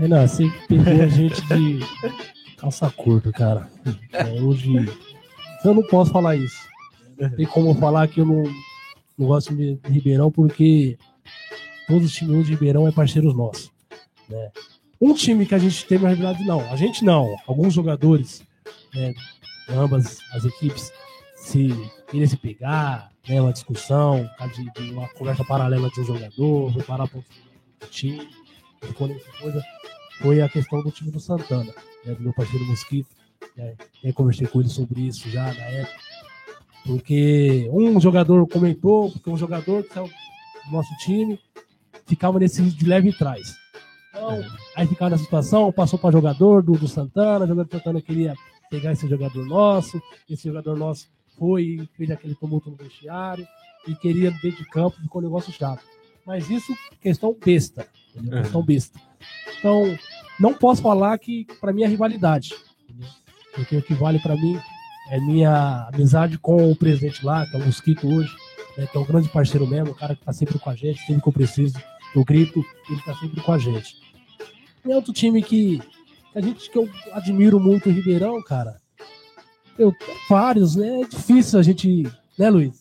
Renan, você pegou a gente de calça curta, cara. É, hoje. Eu não posso falar isso. Não tem como falar que eu não, não gosto de Ribeirão, porque todos os times de Ribeirão é parceiros nossos. Né? Um time que a gente teve uma rivalidade, não. A gente não. Alguns jogadores, né, ambas as equipes, se querem se pegar, né, uma discussão, de, de uma conversa paralela de um jogador, vou parar ponto do time, coisa foi a questão do time do Santana, né, do meu parceiro Mosquito. Né, eu conversei com ele sobre isso já na época. Porque um jogador comentou, porque um jogador que saiu do nosso time ficava nesse de leve trás. Então, aí ficava nessa situação, passou para jogador do, do Santana, o jogador do Santana queria pegar esse jogador nosso, esse jogador nosso foi e fez aquele tumulto no vestiário e queria dentro de campo, ficou um negócio chato. Mas isso, questão besta. entendeu? Questão besta. Então, não posso falar que para mim é rivalidade. entendeu? Porque o que vale para mim é minha amizade com o presidente lá, que é o Mosquito hoje, né, que é um grande parceiro mesmo, um cara que tá sempre com a gente, sempre que eu preciso, eu grito, ele tá sempre com a gente. E é outro time que, que a gente que eu admiro muito o Ribeirão, cara. Eu vários, né? É difícil a gente, né, Luiz?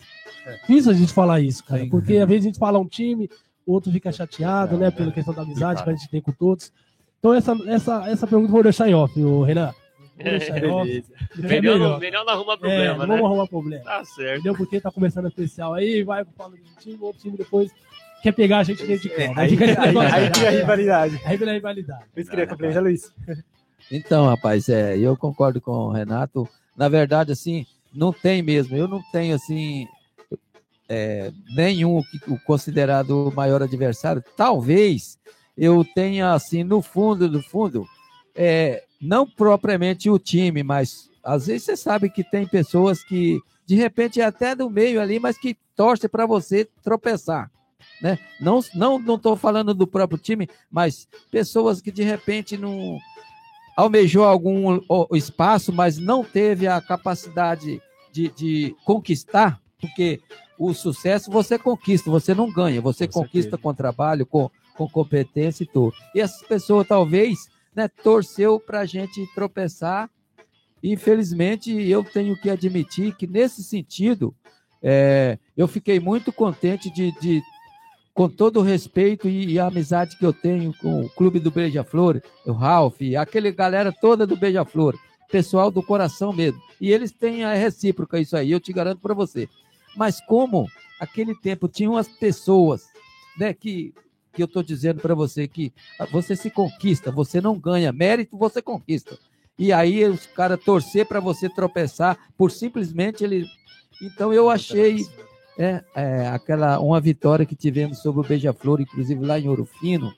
É difícil a gente falar isso, cara, Sim. porque às vezes a gente fala um time, o outro fica chateado, né, pela questão da amizade que a gente tem com todos. Então essa essa essa pergunta eu vou deixar em off, o Renan. Vou deixar em off. É Melhor, não, melhor. melhor não arruma É, problema, não né? vamos arrumar problema. Tá certo. Entendeu? Porque tá começando a especial aí, vai pro Paulo de um time, o outro time depois quer pegar a gente dentro de campo. Aí, esse aí, negócio aí aí, cria a é. rivalidade. Aí vira rivalidade. Luiz queria complementar, Luiz. Então, rapaz, é, eu concordo com o Renato. Na verdade, assim, não tem mesmo. Eu não tenho, assim, é, nenhum o considerado maior adversário. Talvez eu tenha, assim, no fundo, do fundo, é, não propriamente o time, mas às vezes você sabe que tem pessoas que, de repente, é até do meio ali, mas que torcem para você tropeçar. Né? Não estou não, não tô falando do próprio time, mas pessoas que de repente não almejou algum espaço, mas não teve a capacidade de, de conquistar, porque o sucesso você conquista, você não ganha, você Com conquista certeza. com trabalho, com, com competência e tudo. E essas pessoas talvez né, torceu para a gente tropeçar. Infelizmente, eu tenho que admitir que nesse sentido, é, eu fiquei muito contente de, de com todo o respeito e, e a amizade que eu tenho com o clube do Beija-Flor, o Ralph, aquele galera toda do Beija-Flor, pessoal do coração mesmo. E eles têm a recíproca isso aí, eu te garanto para você. Mas como aquele tempo tinham as pessoas, né, que que eu estou dizendo para você que você se conquista, você não ganha mérito, você conquista. E aí os caras torcer para você tropeçar por simplesmente ele. Então eu achei é, é, aquela uma vitória que tivemos sobre o Beija-Flor, inclusive lá em Ouro Fino.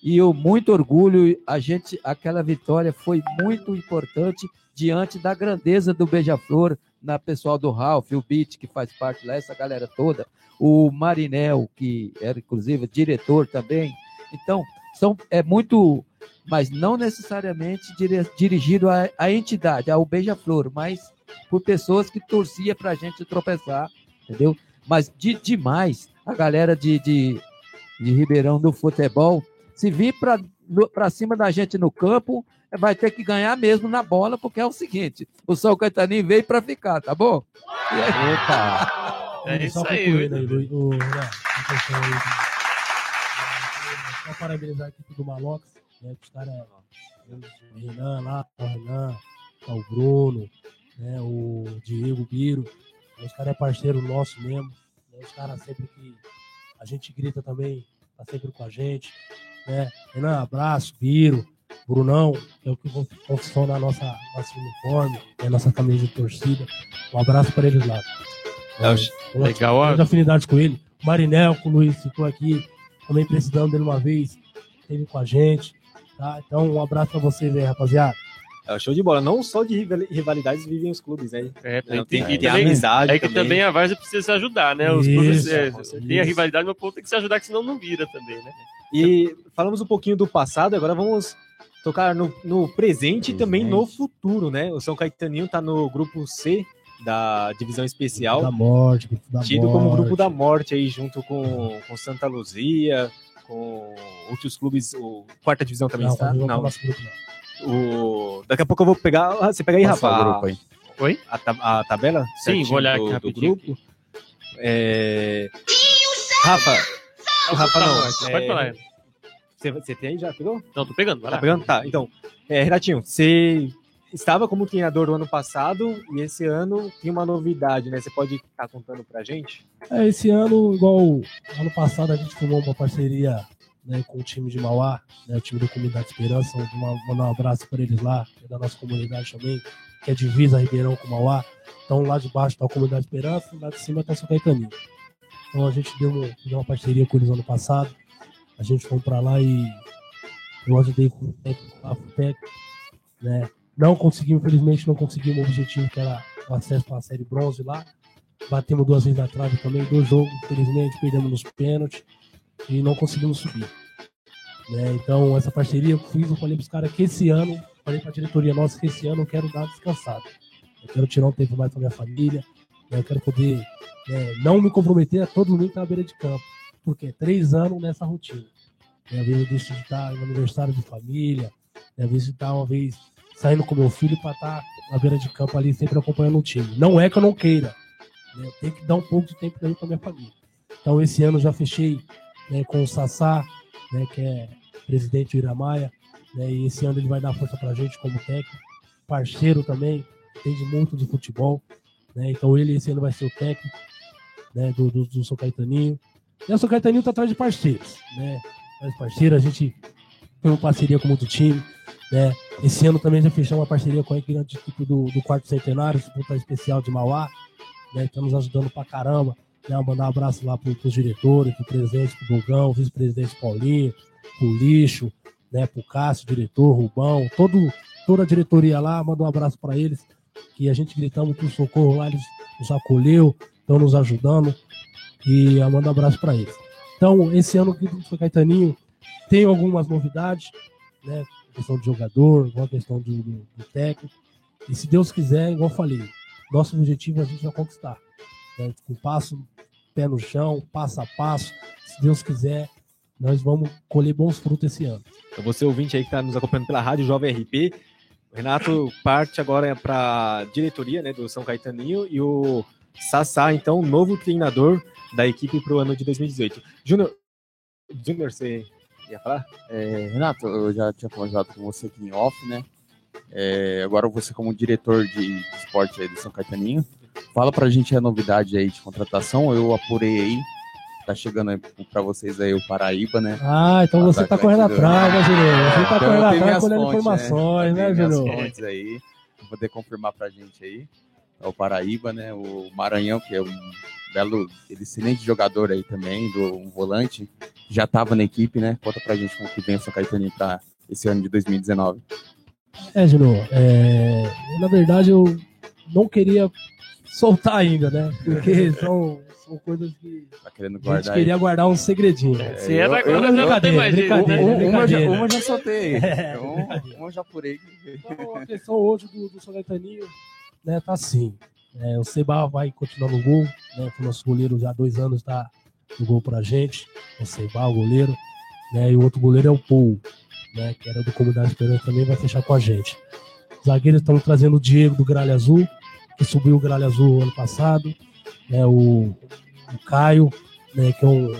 E eu muito orgulho, a gente, aquela vitória foi muito importante diante da grandeza do Beija-Flor, na pessoal do Ralph, o Beat, que faz parte lá, essa galera toda, o Marinel, que era inclusive diretor também. Então, são, é muito, mas não necessariamente dire- dirigido à, à entidade, ao Beija-Flor, mas por pessoas que torcia pra gente tropeçar, entendeu? Mas de demais, a galera de, de, de Ribeirão do futebol, se vir pra cima da gente no campo, vai ter que ganhar mesmo na bola, porque é o seguinte, o São Caetaninho veio pra ficar, tá bom? Opa! É isso Só aí, Luiz. Luiz. O, aí de- Só parabenizar a equipe do Malox, né? Que os caras, o Renan lá, o Renan, tá o Bruno, né? O Diego Biro. né, Os caras é parceiro nosso mesmo. né, Os caras sempre que a gente grita também, tá sempre com a gente. Né? Renan, abraço, Biro, Brunão, que é o que confecciona a nossa, nosso uniforme, né? nossa camisa de torcida. Um abraço para eles lá. É, Eu Legal, ó. afinidade com ele. Marinel, com o Luiz ficou aqui, também precisando dele uma vez, esteve com a gente. Tá? Então, um abraço pra vocês aí, rapaziada. É, show de bola. Não só de rival- rivalidades vivem os clubes, né? É, Não, tem, tem, e tem também, amizade é que também a Várzea precisa se ajudar, né? Os Isso, clubes é, certeza. tem a rivalidade, mas o povo tem que se ajudar, que senão não vira também, né? E falamos um pouquinho do passado, agora vamos tocar no, no presente e também no futuro, né? O São Caetaninho tá no grupo C da divisão especial, Da morte, grupo da tido morte. como grupo da morte aí, junto com, com Santa Luzia, com outros clubes, o quarta divisão também Não, está. não, Não, nosso grupo, não. o... Daqui a pouco eu vou pegar. ah, Você pega aí, Rafa. Oi? A, a tabela? Sim, vou olhar do, aqui do rapidinho. grupo. É... Rafa, o Rafa Tá não. bom, Pode é, falar. Você, você tem aí já? Pegou? Não, tô pegando, vai Tá lá. pegando? Tá, então. É, Renatinho, você estava como treinador do ano passado e esse ano tem uma novidade, né? Você pode estar contando pra gente? É, esse ano, igual ano passado, a gente formou uma parceria né, com o time de Mauá, né, o time do Comunidade Esperança. Uma, mandar um abraço para eles lá, que é da nossa comunidade também, que é divisa Ribeirão com Mauá. Então, lá de baixo está a Comunidade Esperança, lá de cima está o São Caetaninho. Então, a gente deu, uma- deu uma parceria com eles ano passado. A gente foi para lá e eu ajudei com o técnico lá, técnico, né? Não conseguimos, infelizmente, não conseguimos o objetivo que era o acesso para a série bronze lá. Batemos duas vezes na trave também, dois jogos, infelizmente, perdemos nos pênaltis e não conseguimos subir. Né? Então, essa parceria eu fiz, eu falei para os caras que esse ano, falei para a diretoria nossa que esse ano eu quero dar uma descansada. Eu quero tirar um tempo mais para minha família, né? eu quero poder né, não me comprometer a todo mundo estar na beira de campo, porque três anos nessa rotina. Né? Às vezes eu deixo de estar no aniversário de família, né? às vezes de estar uma vez saindo com meu filho para estar na beira de campo ali, sempre acompanhando o time. Não é que eu não queira, né? tenho que dar um pouco de tempo para minha família. Então, esse ano já fechei né, com o Sassá, né, que é presidente do Iramaia, né, e esse ano ele vai dar força pra gente como técnico, parceiro também, entende muito de futebol, né, então ele esse ano vai ser o técnico né, do, do, do São Caetaninho. E o São Caetaninho tá atrás de parceiros, né, atrás de parceiro, a gente tem uma parceria com muito time, né, esse ano também já fechamos uma parceria com a equipe do, do Quarto Centenário, disputa especial de Mauá, né, nos ajudando pra caramba, né, mandar um abraço lá para os diretores, para o presidente, para o Dogão, vice-presidente Paulinho, para o Lixo, né, para o Cássio, diretor, Rubão, todo, toda a diretoria lá, manda um abraço para eles, que a gente gritamos que o socorro lá, eles nos acolheu, estão nos ajudando, e eu mando um abraço para eles. Então, esse ano do São Caetaninho tem algumas novidades, né, questão de jogador, alguma questão do técnico, e se Deus quiser, igual eu falei, nosso objetivo é a gente vai conquistar né, com passo, pé no chão, passo a passo. Se Deus quiser, nós vamos colher bons frutos esse ano. Então, você ouvinte aí que está nos acompanhando pela Rádio Jovem RP, o Renato parte agora para a diretoria né, do São Caetaninho e o Sassá, então, novo treinador da equipe para o ano de 2018. Júnior, Júnior, você ia falar? É, Renato, eu já tinha conversado com você aqui em off, né? É, agora você como diretor de, esporte aí do São Caetaninho, fala pra gente a novidade aí de contratação, eu apurei aí, tá chegando aí pra vocês aí o Paraíba, né? Ah, então você tá Atacante correndo do- atrás, né, Júnior? Você tá Então, correndo atrás, colhendo fontes, informações, né, Júnior? fontes aí, vou poder confirmar pra gente aí. É o Paraíba, né? O Maranhão, que é um belo, excelente jogador aí também, do um volante, já tava na equipe, né? Conta pra gente como que vem o São Caetaninho pra esse ano de 2019. É, Júnior, é, na verdade eu não queria soltar ainda, né? Porque são, são coisas que Tá querendo a gente guardar aí. queria guardar um segredinho. Se é da não tem mais jeito. brincadeira, né? Um- uma, já, brincadeira. uma já soltei. É, Um- brincadeira. uma já apurei. Então, a questão hoje do, do São Caetaninho né, tá assim. É, o Seba vai continuar no gol, né? O nosso goleiro já há dois anos está no gol pra gente. O Seba, o goleiro. Né, e o outro goleiro é o Paul, né? Que era do Comunidade Esperança também, vai fechar com a gente. Os zagueiros estão trazendo o Diego do Gralha Azul, que subiu o Gralha Azul ano passado. Né, o, o Caio, né, que é um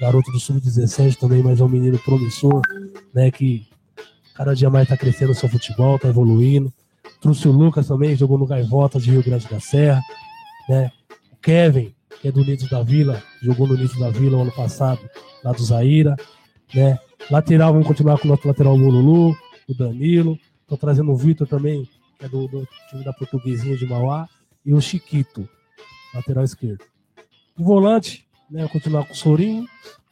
garoto do Sub-17 também, mas é um menino promissor, né? Que cada dia mais está crescendo o seu futebol, está evoluindo. Trouxe o Lucas também, jogou no Gaivotas de Rio Grande da Serra. Né? O Kevin, que é do Nido da Vila, jogou no Nido da Vila ano passado, lá do Zaira. Né? Lateral, vamos continuar com o nosso lateral Lulu, o Danilo. Estou trazendo o Vitor também, que é do, do, time da Portuguesinha de Mauá. E o Chiquito, lateral esquerdo. O volante, né? Continuar com o Sorinho.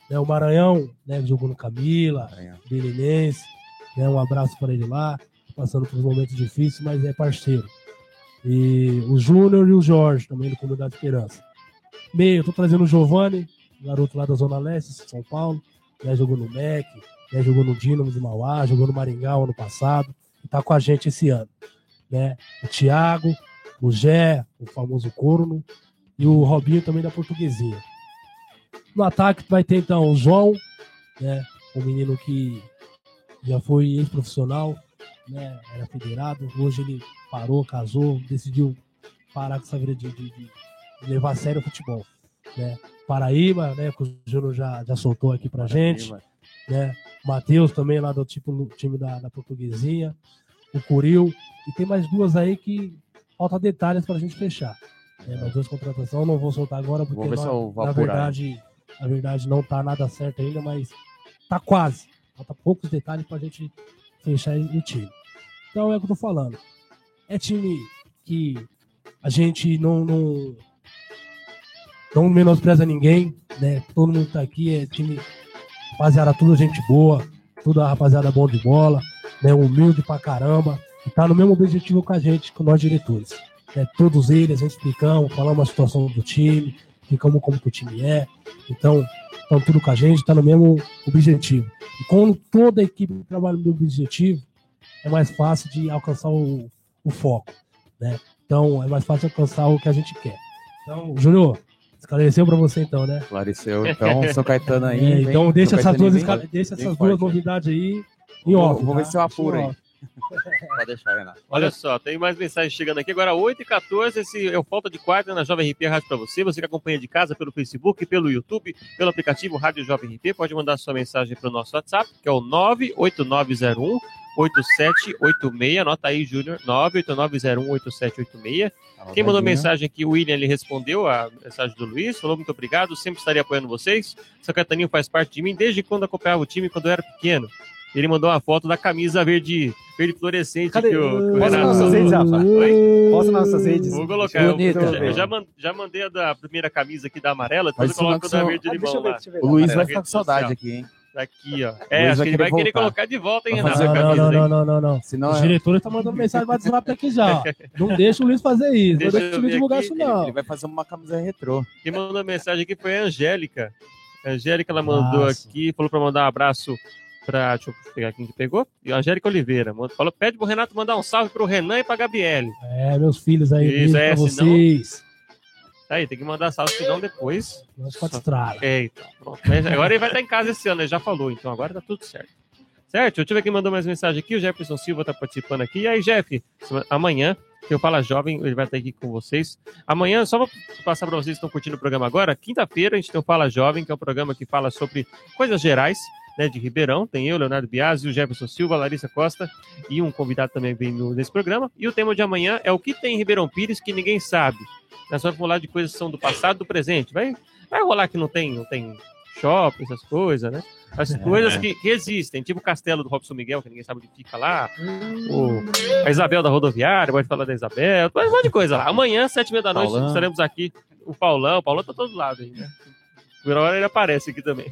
Né? O Maranhão, né? Jogou no Camila, Belinense. Né? Um abraço para ele lá passando por um momento difícil, mas é parceiro. E o Júnior e o Jorge, também do Comunidade Esperança. Meio, tô trazendo o Giovanni, garoto lá da Zona Leste, São Paulo, né, jogou no MEC, né, jogou no Dínamo de Mauá, jogou no Maringá ano passado, e tá com a gente esse ano. Né? O Thiago, o Gé, o famoso Corno, e o Robinho também da Portuguesinha. No ataque vai ter então o João, né, um menino que já foi ex-profissional, né, era federado, hoje ele parou, casou, decidiu parar com essa vida de, de, de levar a sério o futebol. Né. Paraíba, né, que o Júnior já, já soltou aqui pra gente. Né. Matheus também lá do tipo, time da, da Portuguesinha. O Curil. E tem mais duas aí que falta detalhes pra gente fechar. É, mais duas contratações, não vou soltar agora, porque na, na verdade, na verdade não tá nada certo ainda, mas tá quase. Falta poucos detalhes pra gente fechar o time. Então é o que eu tô falando. É time que a gente não, não, não menospreza ninguém, né? Todo mundo tá aqui, é time, rapaziada, tudo gente boa, toda a rapaziada bom de bola, né? Humilde pra caramba, e tá no mesmo objetivo com a gente, com nós diretores. É, todos eles, a gente explicamos, falamos a situação do time, explicamos como que o time é. Então, estão tudo com a gente, tá no mesmo objetivo. E quando toda a equipe trabalha no objetivo, é mais fácil de alcançar o, o foco, né? Então, é mais fácil alcançar o que a gente quer. Então, Júnior, esclareceu para você então, né? Esclareceu. Então, São Caetano aí. É, então, vem, deixa essas duas, deixa essas forte, duas novidades aí em off. vou ver tá? se eu apuro, off. Pode deixar, Renato. Olha só, tem mais mensagens chegando aqui. Agora, 8h14, esse é o Falta de Quarta na Jovem RP Rádio para você. Você que acompanha de casa pelo Facebook, pelo YouTube, pelo aplicativo Rádio Jovem RP, pode mandar sua mensagem para o nosso WhatsApp, que é o 98901 8786. Anota aí, Júnior, 98901 8786. Quem mandou mensagem aqui, o William, ele respondeu a mensagem do Luiz, falou muito obrigado, sempre estaria apoiando vocês. São Cataninho faz parte de mim desde quando acompanhava o time, quando eu era pequeno. Ele mandou uma foto da camisa verde, verde fluorescente Cadê? que o, que o Posta Renato nossas redes, Rafa. Oi? Posta nas nossas redes. Vou colocar. Eu, eu já, eu já man- já mandei a da primeira camisa aqui da amarela, depois eu coloco não da verde Ah, limão ver, lá. O Luiz vai ficar com social. saudade aqui, hein? Daqui, ó. Luiz É, acho vai que ele querer vai querer voltar. colocar de volta, hein, Renato? Não, não, não, não, não, não, não. Senão Os diretores estão mandando mensagem no WhatsApp aqui já. ó. Não deixa o Luiz fazer isso. Deixa não deixa o ver divulgar aqui, isso, não. ele vai fazer uma camisa retrô. Quem mandou mensagem aqui foi a Angélica. A Angélica, ela mandou Nossa. aqui, falou pra mandar um abraço pra. Deixa eu pegar quem que pegou. E a Angélica Oliveira. Falou, pede pro Renato mandar um salve pro Renan e pra Gabriele. É, meus filhos aí, Isso, é, pra senão- vocês. Tá aí, tem que mandar salve, senão depois. Nós pode estragar. É, então. Pronto. Agora ele vai estar em casa esse ano, ele já falou, então agora tá tudo certo. Certo? Eu ver quem mandou mais mensagem aqui. O Jefferson Silva tá participando aqui. E aí, Jeff, amanhã, que eu Fala Jovem, ele vai estar aqui com vocês. Amanhã, só vou passar para vocês que estão curtindo o programa agora. Quinta-feira, a gente tem o Fala Jovem, que é um programa que fala sobre coisas gerais. Né, de Ribeirão, tem eu, Leonardo Biasi, o Jefferson Silva, Larissa Costa e um convidado também vem no- nesse programa. E o tema de amanhã é o que tem em Ribeirão Pires que ninguém sabe. Nós vamos falar de coisas que são do passado e do presente. Vai, vai rolar que não tem, não tem shopping, essas coisas, né? As coisas que, que existem, tipo o castelo do Robson Miguel, que ninguém sabe onde fica lá. O, a Isabel da rodoviária, pode falar da Isabel, um monte de coisa lá. Amanhã, sete e meia da noite, Paulão. estaremos aqui. O Paulão, o Paulão tá todo lado aí, né? Por hora ele aparece aqui também.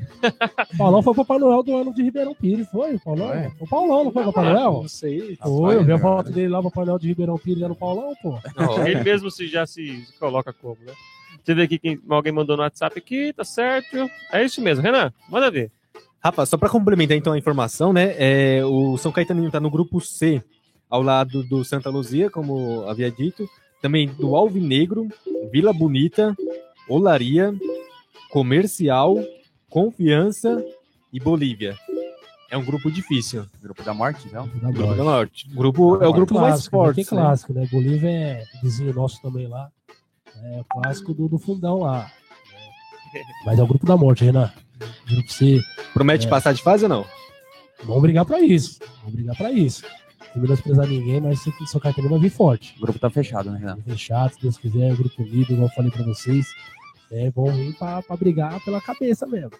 O Paulão foi o Papai Noel do ano de Ribeirão Pires, foi? O Paulão? Foi? O Paulão, não foi o Papai Noel? Não sei. Foi, eu vi a Rapaz, foto dele lá, o Papai Noel de Ribeirão Pires era no Paulão, pô. Ele mesmo se, já se, coloca como, né? Deixa eu ver aqui quem alguém mandou no WhatsApp aqui, tá certo. É isso mesmo, Renan, manda ver. Rafa, só para complementar então a informação, né? é, o São Caetaninho tá no grupo C, ao lado do Santa Luzia, como havia dito. também do Alvinegro, Vila Bonita, Olaria, Comercial, Confiança e Bolívia. É um grupo difícil. Grupo da morte, então? Da Grupo Morte. do Norte. O grupo, é o grupo mais clássico, forte. Tem né? clássico, né? Bolívia é vizinho nosso também lá. É o clássico do, do fundão lá. Mas é o grupo da morte, Renan. Grupo C. Promete É. passar de fase ou não? Vamos brigar pra isso. Vamos brigar pra isso. Sem menosprezar ninguém, mas se o São Caetano vai vir forte. O grupo tá fechado, né, Renato? Vai fechado, se Deus quiser, grupo unido, igual eu falei pra vocês. É, vão vir pra brigar pela cabeça mesmo.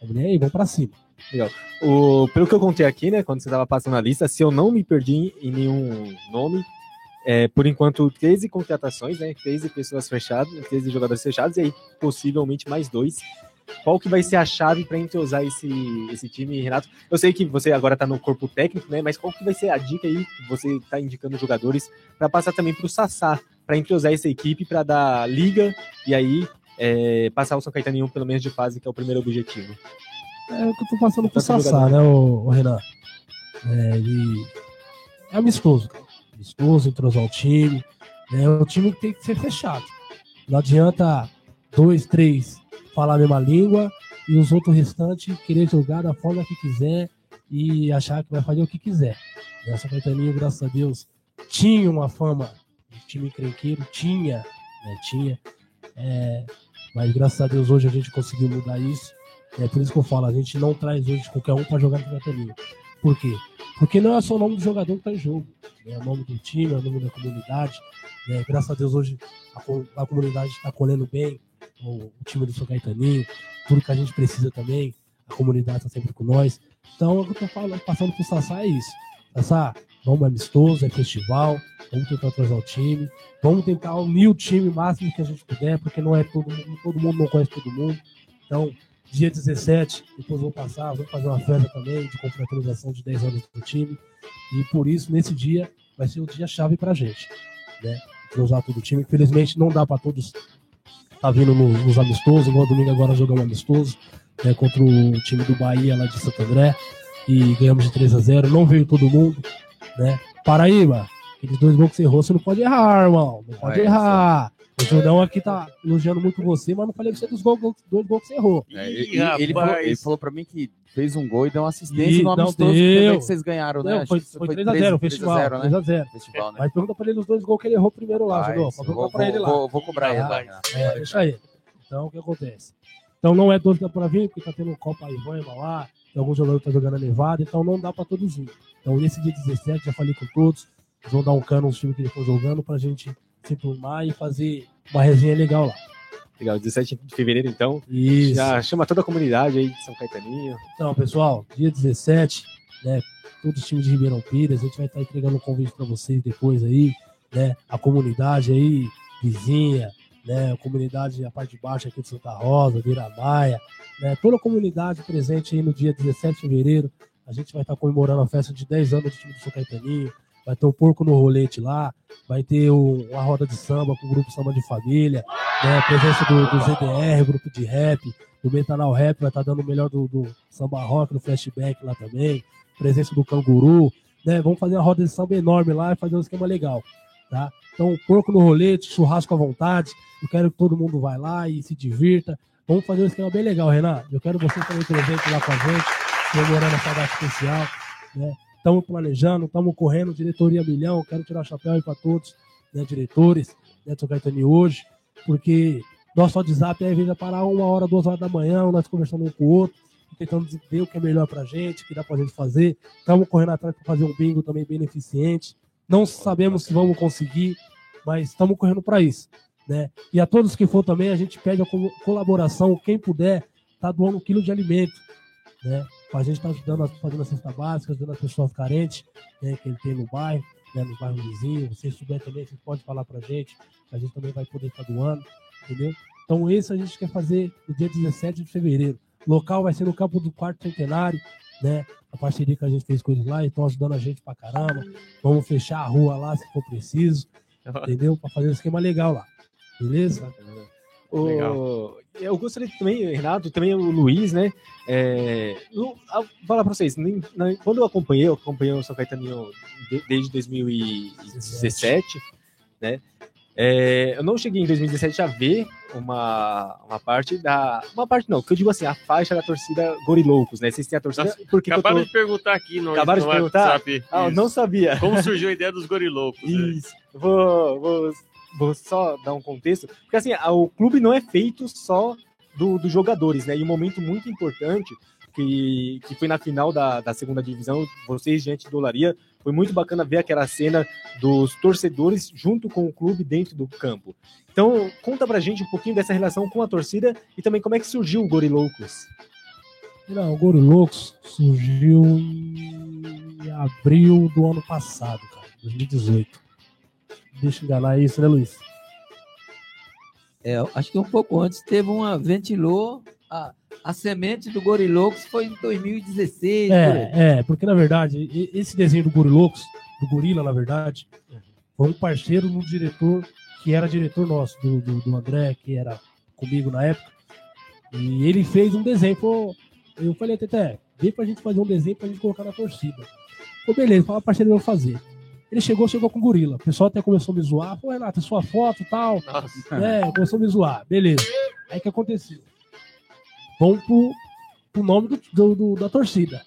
Vamos nem aí, vamos pra cima. O, pelo que eu contei aqui, né, quando você estava passando a lista, se eu não me perdi em nenhum nome, é, por enquanto 13 contratações, né, 13 pessoas fechadas, 13 jogadores fechados, e aí possivelmente mais dois. Qual que vai ser a chave para entrosar esse, esse time, Renato? Eu sei que você agora está no corpo técnico, né, mas qual que vai ser a dica aí que você está indicando jogadores para passar também para o Sassá, para entrosar essa equipe, para dar liga e aí é, passar o São Caetano em um pelo menos de fase, que é o primeiro objetivo. É o que eu tô passando pro Tanto Sassá, né, o, Renan? É, ele é amistoso, cara. Amistoso, entrosar o time. É o time que tem que ser fechado. Não adianta dois, três falar a mesma língua e os outros restantes querer jogar da forma que quiser e achar que vai fazer o que quiser. Né, São Caetaninho, graças a Deus, tinha uma fama de time encrenqueiro, tinha, né, tinha. É, mas graças a Deus hoje a gente conseguiu mudar isso. É por isso que eu falo, a gente não traz hoje qualquer um para jogar no Caetaninho. Por quê? Porque não é só o nome do jogador que está em jogo. É o nome do time, é o nome da comunidade. né? Graças a Deus hoje a, a comunidade está colhendo bem o, o time do São Caetaninho. Tudo que a gente precisa também, a comunidade está sempre com nós. Então, o que eu tô falando, passando pro Sassá é isso. Sassá, vamos amistoso, é festival, vamos tentar trazer o time, vamos tentar unir o time máximo que a gente puder, porque não é todo mundo, todo mundo não conhece todo mundo. Então, dia 17, depois vou passar, vou fazer uma festa também de confraternização de 10 anos do time. E por isso, nesse dia, vai ser o dia chave pra gente. Né? Todo o time. Infelizmente, não dá para todos tá vindo no- nos amistosos, igual domingo agora jogamos amistoso né, contra o time do Bahia lá de Santo André e ganhamos de 3 a 0 Não veio todo mundo, né? Paraíba, aqueles dois gols que você errou, você não pode errar, irmão. Não pode É, errar. O Jordão aqui tá elogiando muito você, mas não falei que você dos gols, dois gols que você errou. É, Ih, ele, ele falou, ele falou pra mim que fez um gol e deu uma assistência Ih, no não amistoso que deu. que vocês ganharam, né? Não, Acho foi, que foi 3x0 o 3 a festival. 0, né? 3x0. Festival, né? Mas pergunta pra ele os dois gols que ele errou primeiro lá, Jordão. Pra vou, pra ele lá. vou, vou cobrar ele lá. Vai. né? É, deixa aí. Então, o que acontece? Então, não é dá pra vir, porque tá tendo Copa Ivanha lá, tem alguns jogadores que tá jogando a Nevada, então não dá pra todos vir. Então, nesse dia 17, já falei com todos, eles vão dar um cano nos times que eles estão jogando pra gente se turmar e fazer uma resenha legal lá. Legal, 17 de fevereiro, então. Isso. Já chama toda a comunidade aí de São Caetaninho. Então, pessoal, dia 17, né? Todos os times de Ribeirão Pires, a gente vai estar entregando um convite para vocês depois aí, né? A comunidade aí, vizinha, né? A comunidade, a parte de baixo aqui de Santa Rosa, Vira Maia, né? Toda a comunidade presente aí no dia 17 de fevereiro. A gente vai estar comemorando a festa de 10 anos do time do São Caetaninho. Vai ter o porco no rolete lá, vai ter o- uma roda de samba com o grupo Samba de Família, né? Presença do, do ZDR, grupo de rap, do Metanal Rap vai estar dando o melhor do, do samba rock, do flashback lá também, presença do canguru, né? Vamos fazer uma roda de samba enorme lá e fazer um esquema legal, tá? Então, porco no rolete, churrasco à vontade, eu quero que todo mundo vá lá e se divirta. Vamos fazer um esquema bem legal, Renan. Eu quero você também presente lá com a gente, comemorando essa data especial, né? Estamos planejando, estamos correndo, diretoria milhão, quero tirar o chapéu aí para todos, né, diretores, né, São hoje, porque nosso WhatsApp aí vem a parar uma hora, duas horas da manhã, nós conversando um com o outro, tentando ver o que é melhor pra gente, o que dá pra gente fazer. Estamos correndo atrás para fazer um bingo também beneficente. Não sabemos se vamos conseguir, mas estamos correndo para isso. Né? E a todos que for também, a gente pede a co- colaboração, quem puder, tá doando um quilo de alimento, né? A gente estar ajudando, a- fazendo a cesta básica, ajudando as pessoas carentes, né? Que ele tem no bairro, né? No bairro vizinho. Se souberem também, vocês podem falar para a gente, a gente também vai poder estar doando, entendeu? Então, esse a gente quer fazer no dia 17 de fevereiro. O local vai ser no campo do quarto centenário, né? A parceria que a gente fez com eles lá, e estão ajudando a gente pra caramba. Vamos fechar a rua lá se for preciso, entendeu? Para fazer um esquema legal lá. Beleza? O- Legal. Eu gostaria também, Renato, e também o Luiz, né? É, eu- eu- falar para vocês, nem- quando eu acompanhei, eu acompanhei o São Caetano de- desde 2017, né? É, eu não cheguei em 2017 a ver uma, uma parte da. Uma parte não, que eu digo assim, a faixa da torcida Goriloucos, né? Vocês têm a torcida. Nossa, porque Acabaram tô... de perguntar aqui no, Acabaram de perguntar? WhatsApp. Ah, não sabia. Como surgiu a ideia dos gorilocos? né? Isso. Vou, vou, vou só dar um contexto. Porque assim, o clube não é feito só do- dos jogadores, né? E um momento muito importante, que, que foi na final da, da segunda divisão, vocês diante do Olaria, foi muito bacana ver aquela cena dos torcedores junto com o clube dentro do campo. Então, conta pra gente um pouquinho dessa relação com a torcida e também como é que surgiu o Gorilocos. Não, o Gorilocos surgiu em abril do ano passado, cara, 2018. Deixa eu enganar isso, né, Luiz? É, eu acho que um pouco antes teve uma ventilou a, a semente do Gorilocos foi em 2016. por aí. É, é, porque na verdade, esse desenho do Gorilocos, do Gorila, na verdade, foi um parceiro do diretor, que era diretor nosso, do, do, do André, que era comigo na época. E ele fez um desenho. Pô, eu falei, Teté, vem pra gente fazer um desenho pra gente colocar na torcida. Pô, beleza, fala parceiro, eu vou fazer. Ele chegou, chegou com o gorila. O pessoal até começou a me zoar. Pô, Renato, sua foto e tal. Nossa. É, começou a me zoar. Beleza. Aí o que aconteceu? Vamos pro, pro nome do, do- do- da torcida.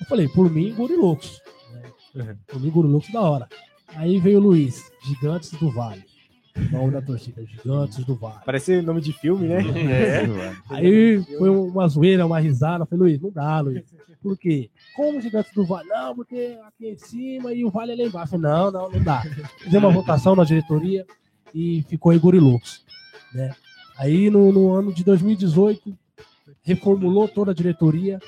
Eu falei, por mim, Gorilocos. Né? Por mim, Gorilocos da hora. Aí veio o Luiz, Gigantes do Vale. O nome da torcida, Gigantes do Vale. Parece nome de filme, né? É. Aí foi uma zoeira, uma risada. Eu falei, Luiz, não dá, Luiz. Por quê? Como Gigantes do Vale? Não, porque aqui em cima e o Vale é lá embaixo. Eu falei, não, não, não dá. Fizemos uma votação na diretoria e ficou aí Gorilocos. Né? Aí no, no ano de 2018, reformulou toda a diretoria.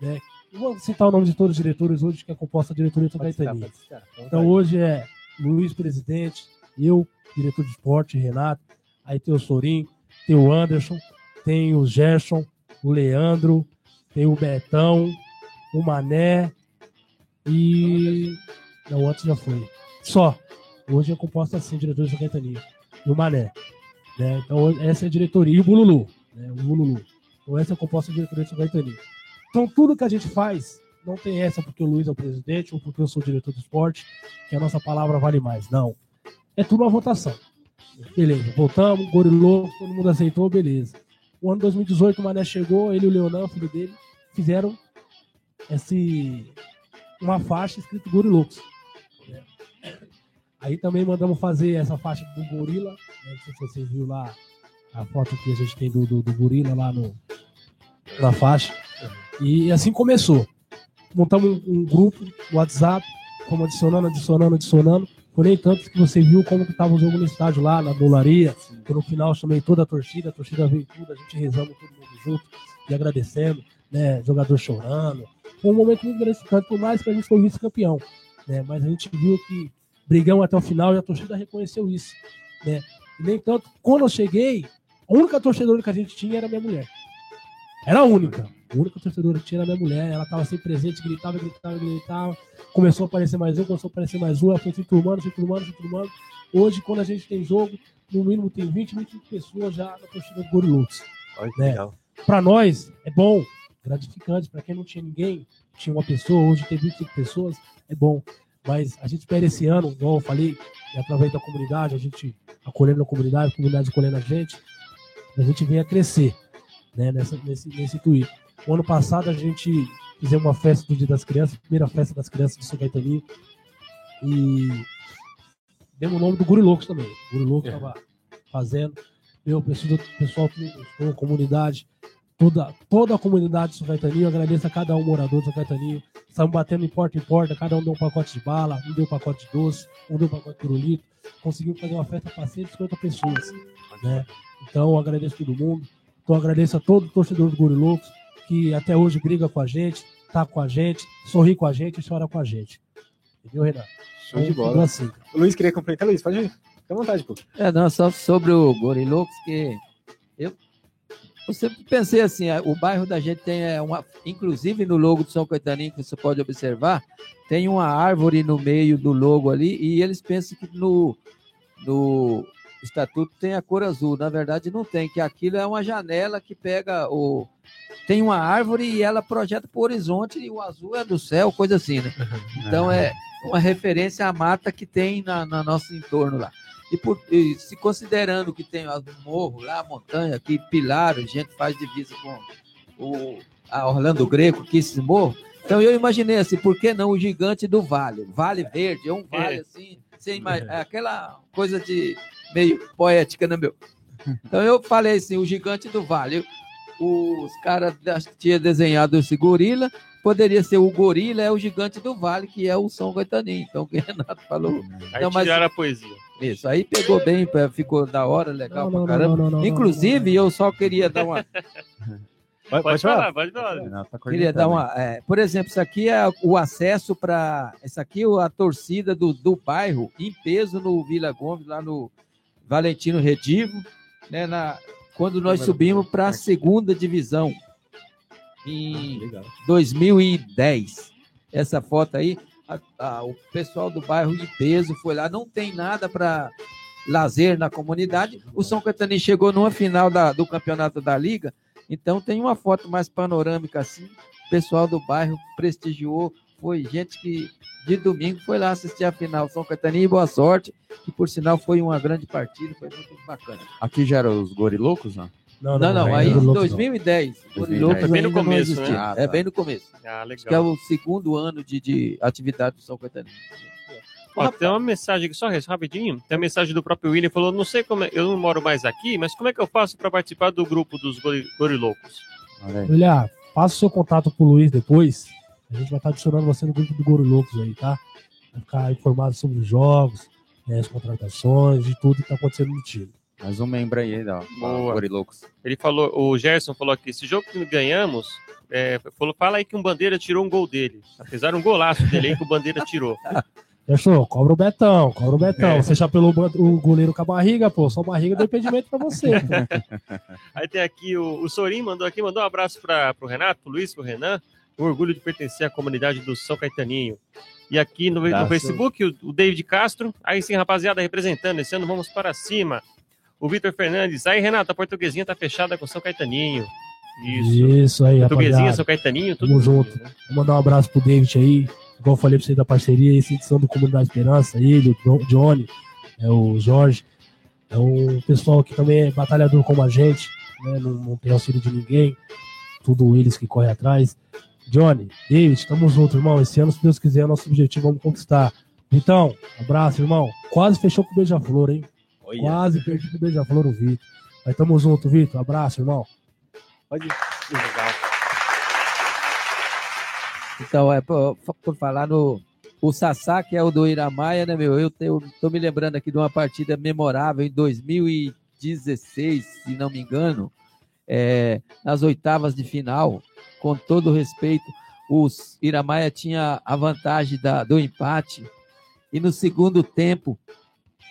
Né? Vou citar o nome de todos os diretores hoje, que é composta a diretoria do Caetania. citar. Então, Então hoje é Luiz presidente, eu, diretor de esporte, Renato, aí tem o Sorim, tem o Anderson, tem o Gerson, o Leandro, tem o Betão, o Mané e. Não, antes já foi. Só. Hoje é composta assim, diretor de Caetania. E o Mané. Né? Então essa é a diretoria. E o Bululu. Né? O Bululu. Então essa é a composta da diretoria São Caetania. Então tudo que a gente faz não tem essa porque o Luiz é o presidente ou porque eu sou o diretor de esporte, que a nossa palavra vale mais. Não. É tudo uma votação. Beleza, voltamos, gorilou, todo mundo aceitou, beleza. O ano 2018 o Mané chegou, ele e o Leonan, filho dele, fizeram esse, uma faixa escrito né? Aí também mandamos fazer essa faixa do gorila. né? Não sei se vocês viram lá a foto que a gente tem do, do, do gorila lá no, na faixa. E assim começou. Montamos um, um grupo WhatsApp, fomos adicionando, adicionando, adicionando. Foi nem tanto que você viu como que tava o jogo no estádio lá, na dolaria. No final chamei toda a torcida, a torcida veio tudo, a gente rezando todo mundo junto e agradecendo, né? Jogador chorando. Foi um momento muito gratificante, por mais que a gente foi vice-campeão. Né? Mas a gente viu que brigamos até o final e a torcida reconheceu isso. Né? E nem tanto, quando eu cheguei, a única torcedora que a gente tinha era minha mulher. Era a única. A única torcedora que tinha era minha mulher. Ela estava sempre presente, gritava, gritava, gritava. Começou a aparecer mais um, começou a aparecer mais um. Ela foi se turmando, se turmando, se turmando. Hoje, quando a gente tem jogo, no mínimo tem 20, 25 pessoas já na torcida do que né? Para nós, é bom, gratificante. Para quem não tinha ninguém, tinha uma pessoa, hoje tem 25 pessoas, é bom. Mas a gente espera esse ano, igual eu falei, e através da comunidade, a gente acolhendo a comunidade, a comunidade acolhendo a gente, a gente venha crescer né, nessa, nesse, nesse intuito. O ano passado a gente fizemos uma festa do Dia das Crianças, primeira festa das crianças do São Caetano, e demos o nome do Gurilocos também. O Gurilocos É. estava fazendo. Eu, pessoal, pessoal a comunidade, toda, toda a comunidade de São Caetaninho, agradeço a cada um morador de São Caetaninho. Estamos batendo em porta em porta, cada um deu um pacote de bala, um deu um pacote de doce, um deu um pacote de pirulito. Conseguimos fazer uma festa para 150 pessoas. Né? Então, eu agradeço todo mundo. Então, eu agradeço a todo torcedor do Gorilocos que até hoje briga com a gente, tá com a gente, sorri com a gente e chora com a gente. Entendeu, Renato? Show de Então, bola. Assim. O Luiz queria complementar, Luiz, pode ir. Fica à vontade, pô. É, não, só sobre o Gorilocos, que eu, eu sempre pensei assim, é, o bairro da gente tem é, uma, inclusive no logo do São Caetaninho, que você pode observar, tem uma árvore no meio do logo ali, e eles pensam que no, no estatuto tem a cor azul, na verdade não tem, que aquilo é uma janela que pega o... Tem uma árvore e ela projeta para o horizonte e o azul é do céu, coisa assim, né? Então é uma referência à mata que tem na, na nosso entorno lá. E, por, e se considerando que tem o morro lá, a montanha, que Pilar, a gente faz divisa com o a Orlando Greco, que esse morro. Então eu imaginei assim, por que não o gigante do vale? Vale Verde, é um vale assim, é aquela coisa de meio poética, né, meu? Então eu falei assim, o gigante do vale. Os caras tinham desenhado esse gorila, poderia ser o gorila, é o gigante do vale, que é o São Caetaninho. Então o que o Renato falou. Aí Não, mas- tiraram a poesia. Isso, aí pegou bem, ficou da hora, legal Não, não, pra caramba. não, não, não, Inclusive, eu só queria dar uma, Pode, Pode falar, pode falar. Tá Queria dar uma. é, por exemplo, isso aqui é o acesso para. Isso aqui é a torcida do, do bairro em peso no Vila Gomes, lá no Valentino Redivo, né, na, quando nós subimos para a segunda divisão em Legal. 2010. Essa foto aí, a- a- o pessoal do bairro em peso foi lá, não tem nada para lazer na comunidade. O São Caetano chegou numa final da- do campeonato da Liga, então tem uma foto mais panorâmica assim. O pessoal do bairro prestigiou, foi gente que de domingo foi lá assistir a final São Caetaninho e boa sorte, que por sinal foi uma grande partida, foi muito bacana. Aqui já eram os gorilocos, não? Não, Não, não, é aí em louco, 2010. 2010. Loucos Bem no não começo, né? Ah, É tá. bem no começo. Ah, Acho que é legal. o segundo ano de, de atividade do São Caetano. Ó, tem uma mensagem aqui, só rapidinho. Tem a mensagem do próprio William, falou, não sei como é, eu não moro mais aqui, mas como é que eu faço para participar do grupo dos gori- gorilocos? Olha passa o seu contato pro Luiz depois. A gente vai estar adicionando você no grupo do Goro Loucos aí, tá? Vai ficar informado sobre os jogos, né, as contratações e tudo que tá acontecendo no time. Mais um membro aí, ó. Boa. Gorilocos. Ele falou, o Gerson falou aqui, esse jogo que ganhamos, é, falou, fala aí que um Bandeira tirou um gol dele. Apesar de um golaço dele aí que o Bandeira tirou. Fechou? Cobra o Betão, cobra o Betão. É. Você já pelo o goleiro com a barriga, pô. Só barriga deu impedimento pra você. Aí tem aqui o, o Sorim mandou aqui, mandou um abraço para o Renato, pro Luiz, pro Renan. O orgulho de pertencer à comunidade do São Caetaninho. E aqui no, no. Facebook, o, o David Castro. Aí sim, rapaziada, representando. Esse ano vamos para cima. O Vitor Fernandes. Aí, Renato, a portuguesinha tá fechada com São Caetaninho. Isso. Isso aí, Portuguesinha, rapaziada. São Caetaninho, tudo Tamo junto. junto, né? Vou mandar um abraço pro David aí. Igual eu falei pra você da parceria, essa edição do Comunidade Esperança, ele, o Don- Johnny, é o Jorge. É um pessoal que também é batalhador como a gente, né? Não, não tem auxílio de ninguém. Tudo eles que correm atrás. Johnny, David, tamo junto, irmão. Esse ano, se Deus quiser, nosso objetivo vamos conquistar. Então, abraço, irmão. Quase fechou com o Beija-Flor, hein? Olha, Quase perdi com o Beija-Flor o Vitor. Mas tamo junto, Vitor. Abraço, irmão. pode Então, é por, por falar no. O Sassá, que é o do Iramaia, né, meu? Eu tô me lembrando aqui de uma partida memorável em 2016, se não me engano, é, nas oitavas de final, com todo respeito, os Iramaia tinha a vantagem da, do empate, e no segundo tempo,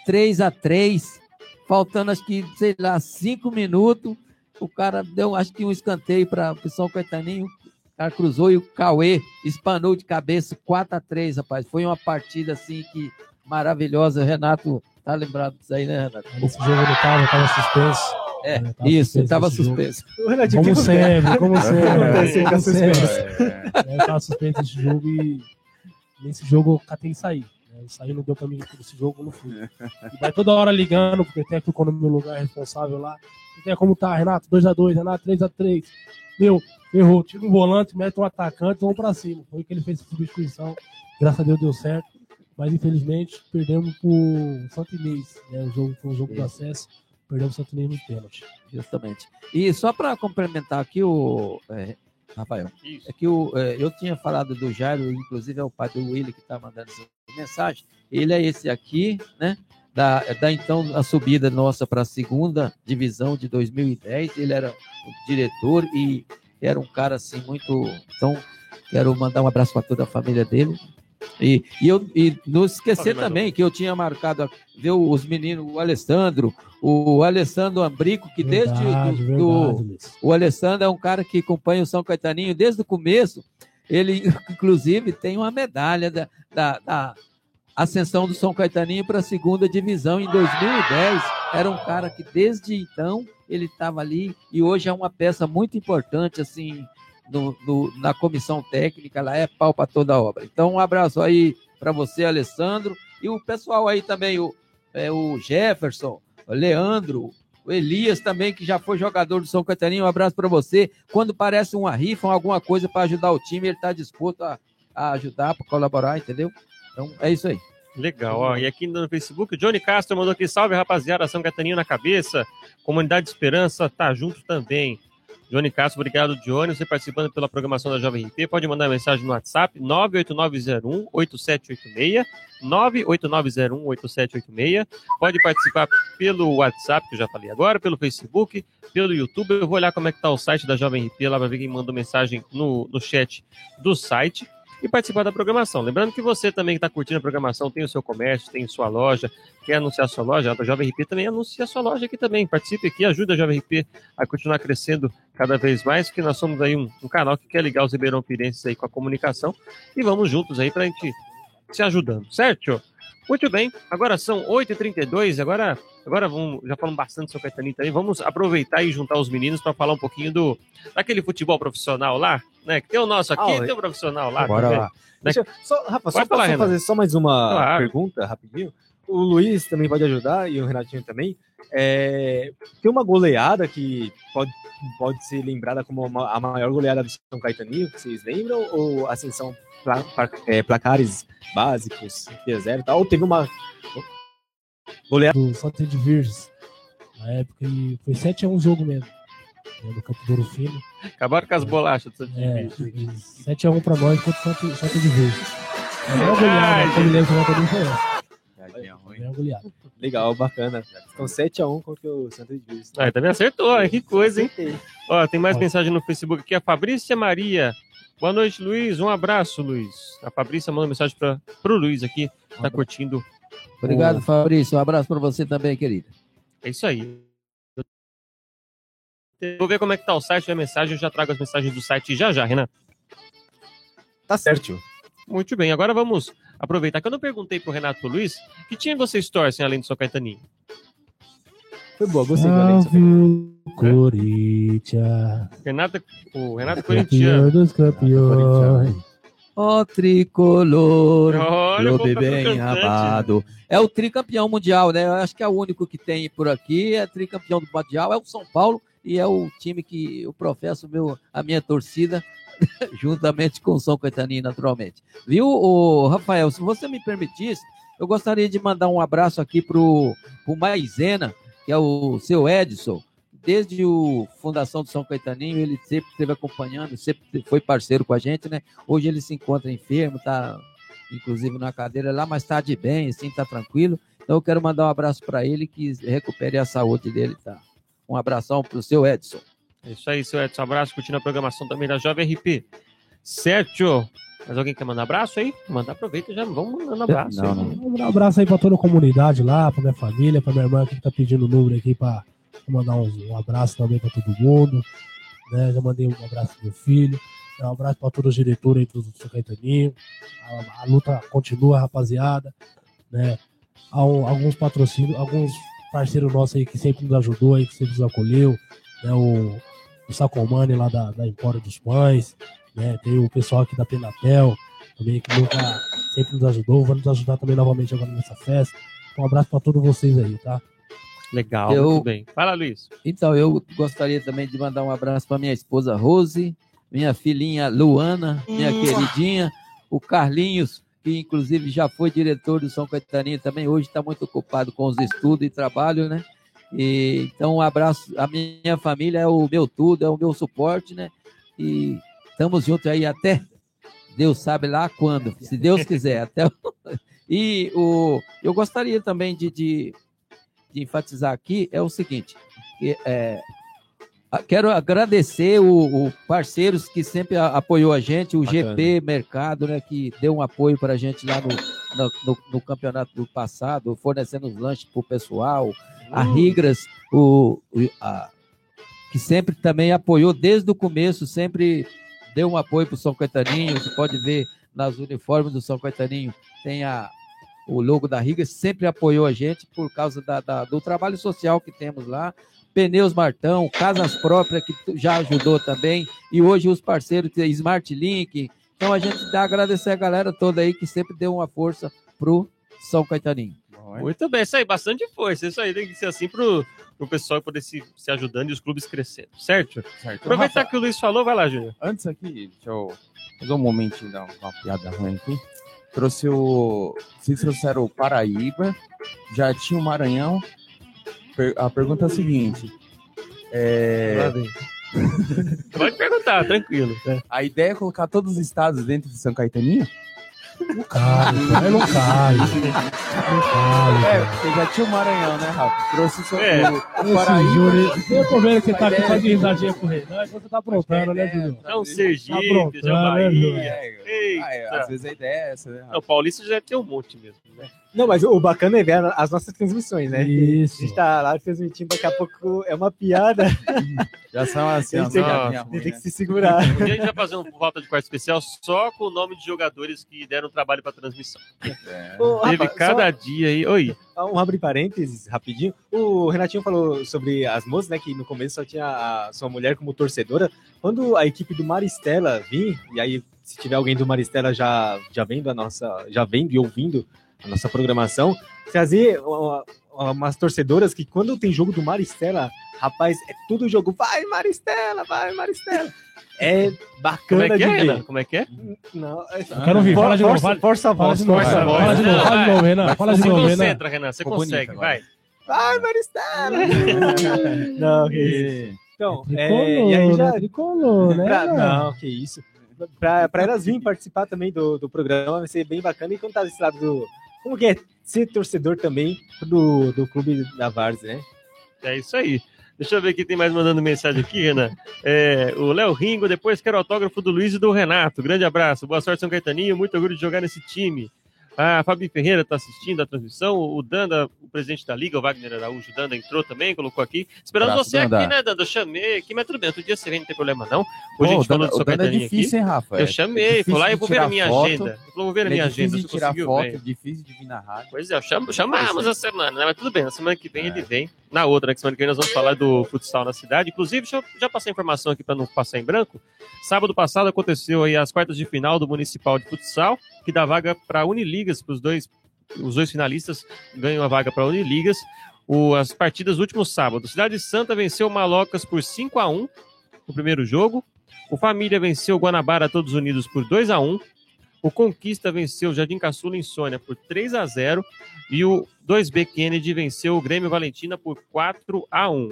3 a 3 faltando acho que, sei lá, cinco minutos, o cara deu, acho que um escanteio para o São Caetaninho, o cara cruzou e o Cauê espanou de cabeça 4 a 3 rapaz. Foi uma partida assim que maravilhosa. Renato tá lembrado disso aí, né, Renato? Nesse jogo não tava, tava suspenso. É, É, tava isso, suspenso tava esse suspenso. O Como sempre, como sempre. Como. É, Eu tava suspenso esse jogo e nesse jogo eu catei e Eu saí, não deu pra mim esse jogo, não fui. E vai toda hora ligando, porque tem ficou no meu lugar responsável lá. Tem como tá, Renato? 2x2, Renato, 3x3. Meu, errou. Tira um volante, mete um atacante, vamos pra cima. Foi o que ele fez a substituição. Graças a Deus deu certo. Mas infelizmente perdemos pro Santo Inês. Né? O jogo foi um jogo do acesso. Perdemos o Santo Inês no pênalti. Justamente. E só para complementar aqui, o é, Rafael, Isso. é que o, é, eu tinha falado do Jairo, inclusive é o pai do Willi que está mandando essa mensagem. Ele é esse aqui, né? Da, da então a subida nossa para a segunda divisão de 2010. Ele era o diretor e era um cara assim muito. Então, quero mandar um abraço para toda a família dele. E, e, eu, e não esquecer também que eu tinha marcado, ver os meninos, o Alessandro, o Alessandro Ambrico, que desde Verdade, do- do, verdade, Luiz. o Alessandro é um cara que acompanha o São Caetaninho desde o começo. Ele, inclusive, tem uma medalha da, da, da ascensão do São Caetaninho para a segunda divisão em 2010. Era um cara que, desde então, ele estava ali e hoje é uma peça muito importante, assim, na comissão técnica. Lá é pau para toda a obra. Então, um abraço aí para você, Alessandro. E o pessoal aí também, o, é, o Jefferson, o Leandro, o Elias também, que já foi jogador do São Caetaninho. Um abraço para você. Quando parece uma rifa, alguma coisa para ajudar o time, ele está disposto a, a ajudar, para colaborar, entendeu? Então é isso aí. Legal, ó. E aqui no Facebook, o Johnny Castro mandou aqui, salve rapaziada, São Caetaninho na cabeça, Comunidade Esperança tá junto também. Johnny Castro, obrigado, Johnny. Você participando pela programação da Jovem RP, pode mandar mensagem no WhatsApp 98901-8786. 98901-8786. Pode participar pelo WhatsApp, que eu já falei agora, pelo Facebook, pelo YouTube. Eu vou olhar como é que tá o site da Jovem RP lá para ver quem mandou mensagem no, no chat do site e participar da programação. Lembrando que você também que está curtindo a programação, tem o seu comércio, tem sua loja, quer anunciar sua loja, a Jovem RP também anuncia a sua loja aqui também. Participe aqui, ajuda a Jovem RP a continuar crescendo cada vez mais, porque nós somos aí um, um canal que quer ligar os Ribeirão Pirenses aí com a comunicação e vamos juntos aí para a gente se ajudando, certo? Muito bem, agora são 8h32, agora, agora vamos, já falamos bastante sobre o Caetaninho também, vamos aproveitar e juntar os meninos para falar um pouquinho do daquele futebol profissional lá, né? Que tem o nosso aqui, Ah, tem o profissional lá. Bora também. lá. Deixa, eu- só, Rafa, só falar, fazer só mais uma Claro. pergunta rapidinho? O Luiz também pode ajudar e o Renatinho também. É, tem uma goleada que pode, pode ser lembrada como a maior goleada do São Caetaninho, que vocês lembram? Ou assim, são pla- pla- é, placares básicos, 0 e tal? Ou teve uma goleada do Santa de Virges. Na época e foi 7x1 o jogo mesmo. né, No Campo do Ouro Fino. Acabaram com as bolachas. do É, Santos. 7x1 pra nós contra o Santa, Santa de Virges. A maior goleada que eu me lembro que eu legal, bacana. Então 7x1 contra o Santa de. Ah, também acertou, hein? que coisa, hein? Acertei. Ó, tem mais Ó. mensagem no Facebook aqui, a Fabrícia Maria. Boa noite, Luiz. Um abraço, Luiz. A Fabrícia mandou mensagem para pro Luiz aqui, tá curtindo. Obrigado, o- Fabrício. Um abraço para você também, querido. É isso aí. Vou ver como é que tá o site, a mensagem, eu já trago as mensagens do site já já, Renan. Tá certo. Muito bem, agora vamos aproveitar que eu não perguntei pro Renato e pro Luiz que time vocês torcem além do São Caetaninho. Foi boa, gostei do Alex. Salve o Corinthians. Renato, o Renato. Campeão dos campeões. Ó tricolor, Olha clube povo bem amado. É o tricampeão mundial, né? Eu acho que é o único que tem por aqui. É tricampeão do mundial, é o São Paulo e é o time que eu professo meu, a minha torcida, juntamente com o São Caetaninho, naturalmente. Viu, ô, Rafael? Se você me permitisse, eu gostaria de mandar um abraço aqui pro, pro Maisena, que é o seu Edson. Desde o Fundação do São Caetaninho, ele sempre esteve acompanhando, sempre foi parceiro com a gente, né? Hoje ele se encontra enfermo, tá inclusive na cadeira lá, mas tá de bem, assim, tá tranquilo. Então eu quero mandar um abraço para ele que recupere a saúde dele, tá? Um abração pro seu Edson. É isso aí, seu Edson. Abraço, curtindo a programação também da Jovem RP. Certo? Mas alguém quer mandar abraço aí? Manda, aproveita já vamos mandando abraço. Não, não. Um abraço aí pra toda a comunidade lá, pra minha família, pra minha irmã que tá pedindo o número aqui pra mandar uns- um, abraço também pra todo mundo. Né? Já mandei um abraço pro meu filho. Um abraço pra todos os diretores aí do São Caetaninho. A, a luta continua, rapaziada. Né? Um- alguns patrocínios, alguns parceiros nossos aí que sempre nos ajudou, aí, que sempre nos acolheu. Né? O, o Sacomani lá da, da Empório dos Pães. Né? Tem o pessoal aqui da Penatel também que nunca sempre nos ajudou. Vai nos ajudar também novamente agora nessa festa. Um abraço pra todos vocês aí, tá? Legal, Eu- muito bem. Fala, Luiz. Então, eu gostaria também de mandar um abraço para minha esposa Rose, minha filhinha Luana, minha queridinha, o Carlinhos, que inclusive já foi diretor do São Caetaninho também, hoje está muito ocupado com os estudos e trabalho, né? E, então, um abraço. A minha família é o meu tudo, é o meu suporte, né? E estamos juntos aí até Deus sabe lá quando, se Deus quiser. Até E o, eu gostaria também de, de, de enfatizar aqui é o seguinte: é, quero agradecer o, o parceiros que sempre apoiou a gente, o Bacana. GP Mercado, né, que deu um apoio para a gente lá no, no, no- no campeonato do passado, fornecendo os lanches para o pessoal, a Rigras, o, o- a- que sempre também apoiou desde o começo, sempre deu um apoio para o São Caetaninho. Você pode ver nas uniformes do São Caetaninho, tem a, o logo da Riga, sempre apoiou a gente por causa da- da- do trabalho social que temos lá. Pneus Martão, Casas Próprias, que já ajudou também, e hoje os parceiros, Smart Link. Então a gente dá a agradecer a galera toda aí que sempre deu uma força pro São Caetaninho. Muito bem, isso aí, bastante força. Isso aí tem que ser assim pro, pro pessoal poder se, se ajudando e os clubes crescendo, certo? Certo. Aproveitar Rafa, que o Luiz falou, vai lá, Júnior. Antes aqui, deixa eu fazer um momentinho dar uma piada ruim aqui. Trouxe o. Vocês trouxeram o Paraíba, já tinha o Maranhão. A pergunta é a seguinte: é, Pode perguntar, tranquilo. a ideia é colocar todos os estados dentro de São Caetaninho? Não cai, não cai. É, porque já tinha o Maranhão, né, Rafa? Trouxe só É. o, o Paraíba. Eu tô vendo que você tá aqui só é- de risadinha pro rei. Não, você tá aprontando, né, Júnior? É um Tá Sergipe, já né, Júnior? Bahia. É, ah, é, Eita. às vezes a ideia é essa, né, Rafa? Não, o Paulista já tem um monte mesmo. Né? Não, mas o bacana é ver as nossas transmissões, né? Isso. A gente tá lá transmitindo, daqui a pouco é uma piada, Já são assim, ó, Tem que- piadinha Nossa, tem que se segurar. Um dia a gente vai fazer um volta de quarto especial só com o nome de jogadores que deram trabalho pra transmissão. É. Ô, Teve Rafa, cada dia aí. Oi. só um abre parênteses, rapidinho. O Renatinho falou sobre as moças, né? Que no começo só tinha a sua mulher como torcedora. Quando a equipe do Maristela vir, e aí, se tiver alguém do Maristela já, já vendo a nossa, já vendo e ouvindo a nossa programação, trazer uma- umas torcedoras que quando tem jogo do Maristela, rapaz, é tudo jogo. Vai, Maristela, vai, Maristela. É Como bacana é que de é. Renan? Como é que é? Não, é- Eu quero ouvir, fala de novo. força, Fala, força a fala voz, de novo, força a voz. fala de novo, fala de novo, Renan. Fala de Se novo, Renan. concentra, Renan. Você consegue, agora. vai. Vai, Maristela! Não, que isso. E- Então, é, Tricolor, e aí já. né? Tricolor, né? Pra, não, que isso. Pra, pra elas virem participar também do, do programa, vai ser bem bacana. E quando tá desse lado do. Como que é ser torcedor também do, do clube da Várzea, né? É isso aí. Deixa eu ver quem tem mais mandando mensagem aqui, Renan. É, o Léo Ringo, depois quero autógrafo do Luiz e do Renato. Grande abraço. Boa sorte, São Caetaninho. Muito orgulho de jogar nesse time. A Fabi Ferreira está assistindo a transmissão. O Danda, o presidente da Liga, o Wagner Araújo, o Danda entrou também, colocou aqui. Esperando Abraço, você Danda. aqui, né, Danda? Eu chamei aqui, mas tudo bem. Outro dia você vem, não tem problema não. Hoje a Pô, gente falou o de São Dano é Caetaninho aqui. difícil, hein, Rafa? Eu É chamei, difícil falou lá, eu de vou ver a minha foto, agenda. Eu vou ver a ele minha é agenda. difícil de tirar foto, ver. difícil de vir na rádio. Pois é, cham- chamamos a semana, né? Mas tudo bem, na semana que vem É. ele vem. Na outra, né, que semana que vem nós vamos falar do futsal na cidade. Inclusive, deixa eu já passar a informação aqui para não passar em branco. Sábado passado aconteceu aí as quartas de final do Municipal de Futsal, que dá vaga para Uniligas, para os dois, os dois finalistas ganham a vaga para Uniligas. O, as partidas do último sábado. Cidade Santa venceu o Malocas por 5 a 1 no primeiro jogo. O Família venceu o Guanabara Todos Unidos por 2 a 1 O Conquista venceu o Jardim Caçula Insônia por 3 a 0 e o 2B Kennedy venceu o Grêmio Valentina por 4 a 1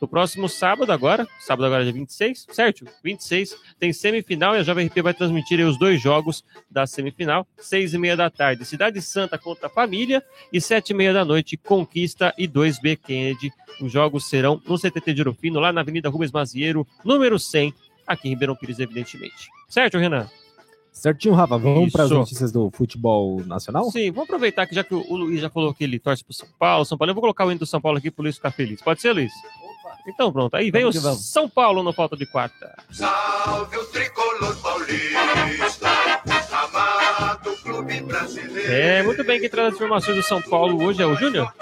No próximo sábado, agora, sábado agora é dia 26, certo? 26, tem semifinal e a Jovem RP vai transmitir os dois jogos da semifinal, seis e meia da tarde, Cidade Santa contra a Família e sete e meia da noite, Conquista e 2B Kennedy. Os jogos serão no CTT de Orofino, lá na Avenida Rubens Mazieiro, número 100, aqui em Ribeirão Pires, evidentemente. Certo, Renan? Certinho, Rafa. Vamos para as notícias do futebol nacional? Sim, vamos aproveitar que já que o o Luiz já falou que ele torce pro São Paulo, São Paulo, eu vou colocar o hino do São Paulo aqui pro Luiz ficar feliz. Pode ser, Luiz? Então pronto, aí vem Vamos o que vamos. São Paulo no falta de quarta. Salve o tricolor paulista, amado clube brasileiro. É, muito bem, quem traz as informações do São Paulo hoje é o Júnior?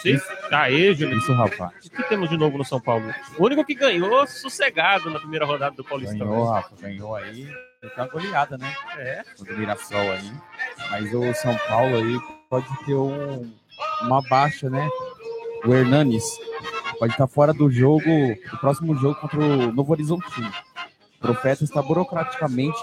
Sim. Aê, Júnior. Isso, Rafa. O que temos de novo no São Paulo? O único que ganhou sossegado na primeira rodada do Paulistão. Ganhou, Rafa, ganhou aí. Foi uma goleada, né? É. O Mirassol aí. Mas o São Paulo aí pode ter um- uma baixa, né? O Hernanes pode estar fora do jogo, do próximo jogo contra o Novo Horizontino. O Profeta está burocraticamente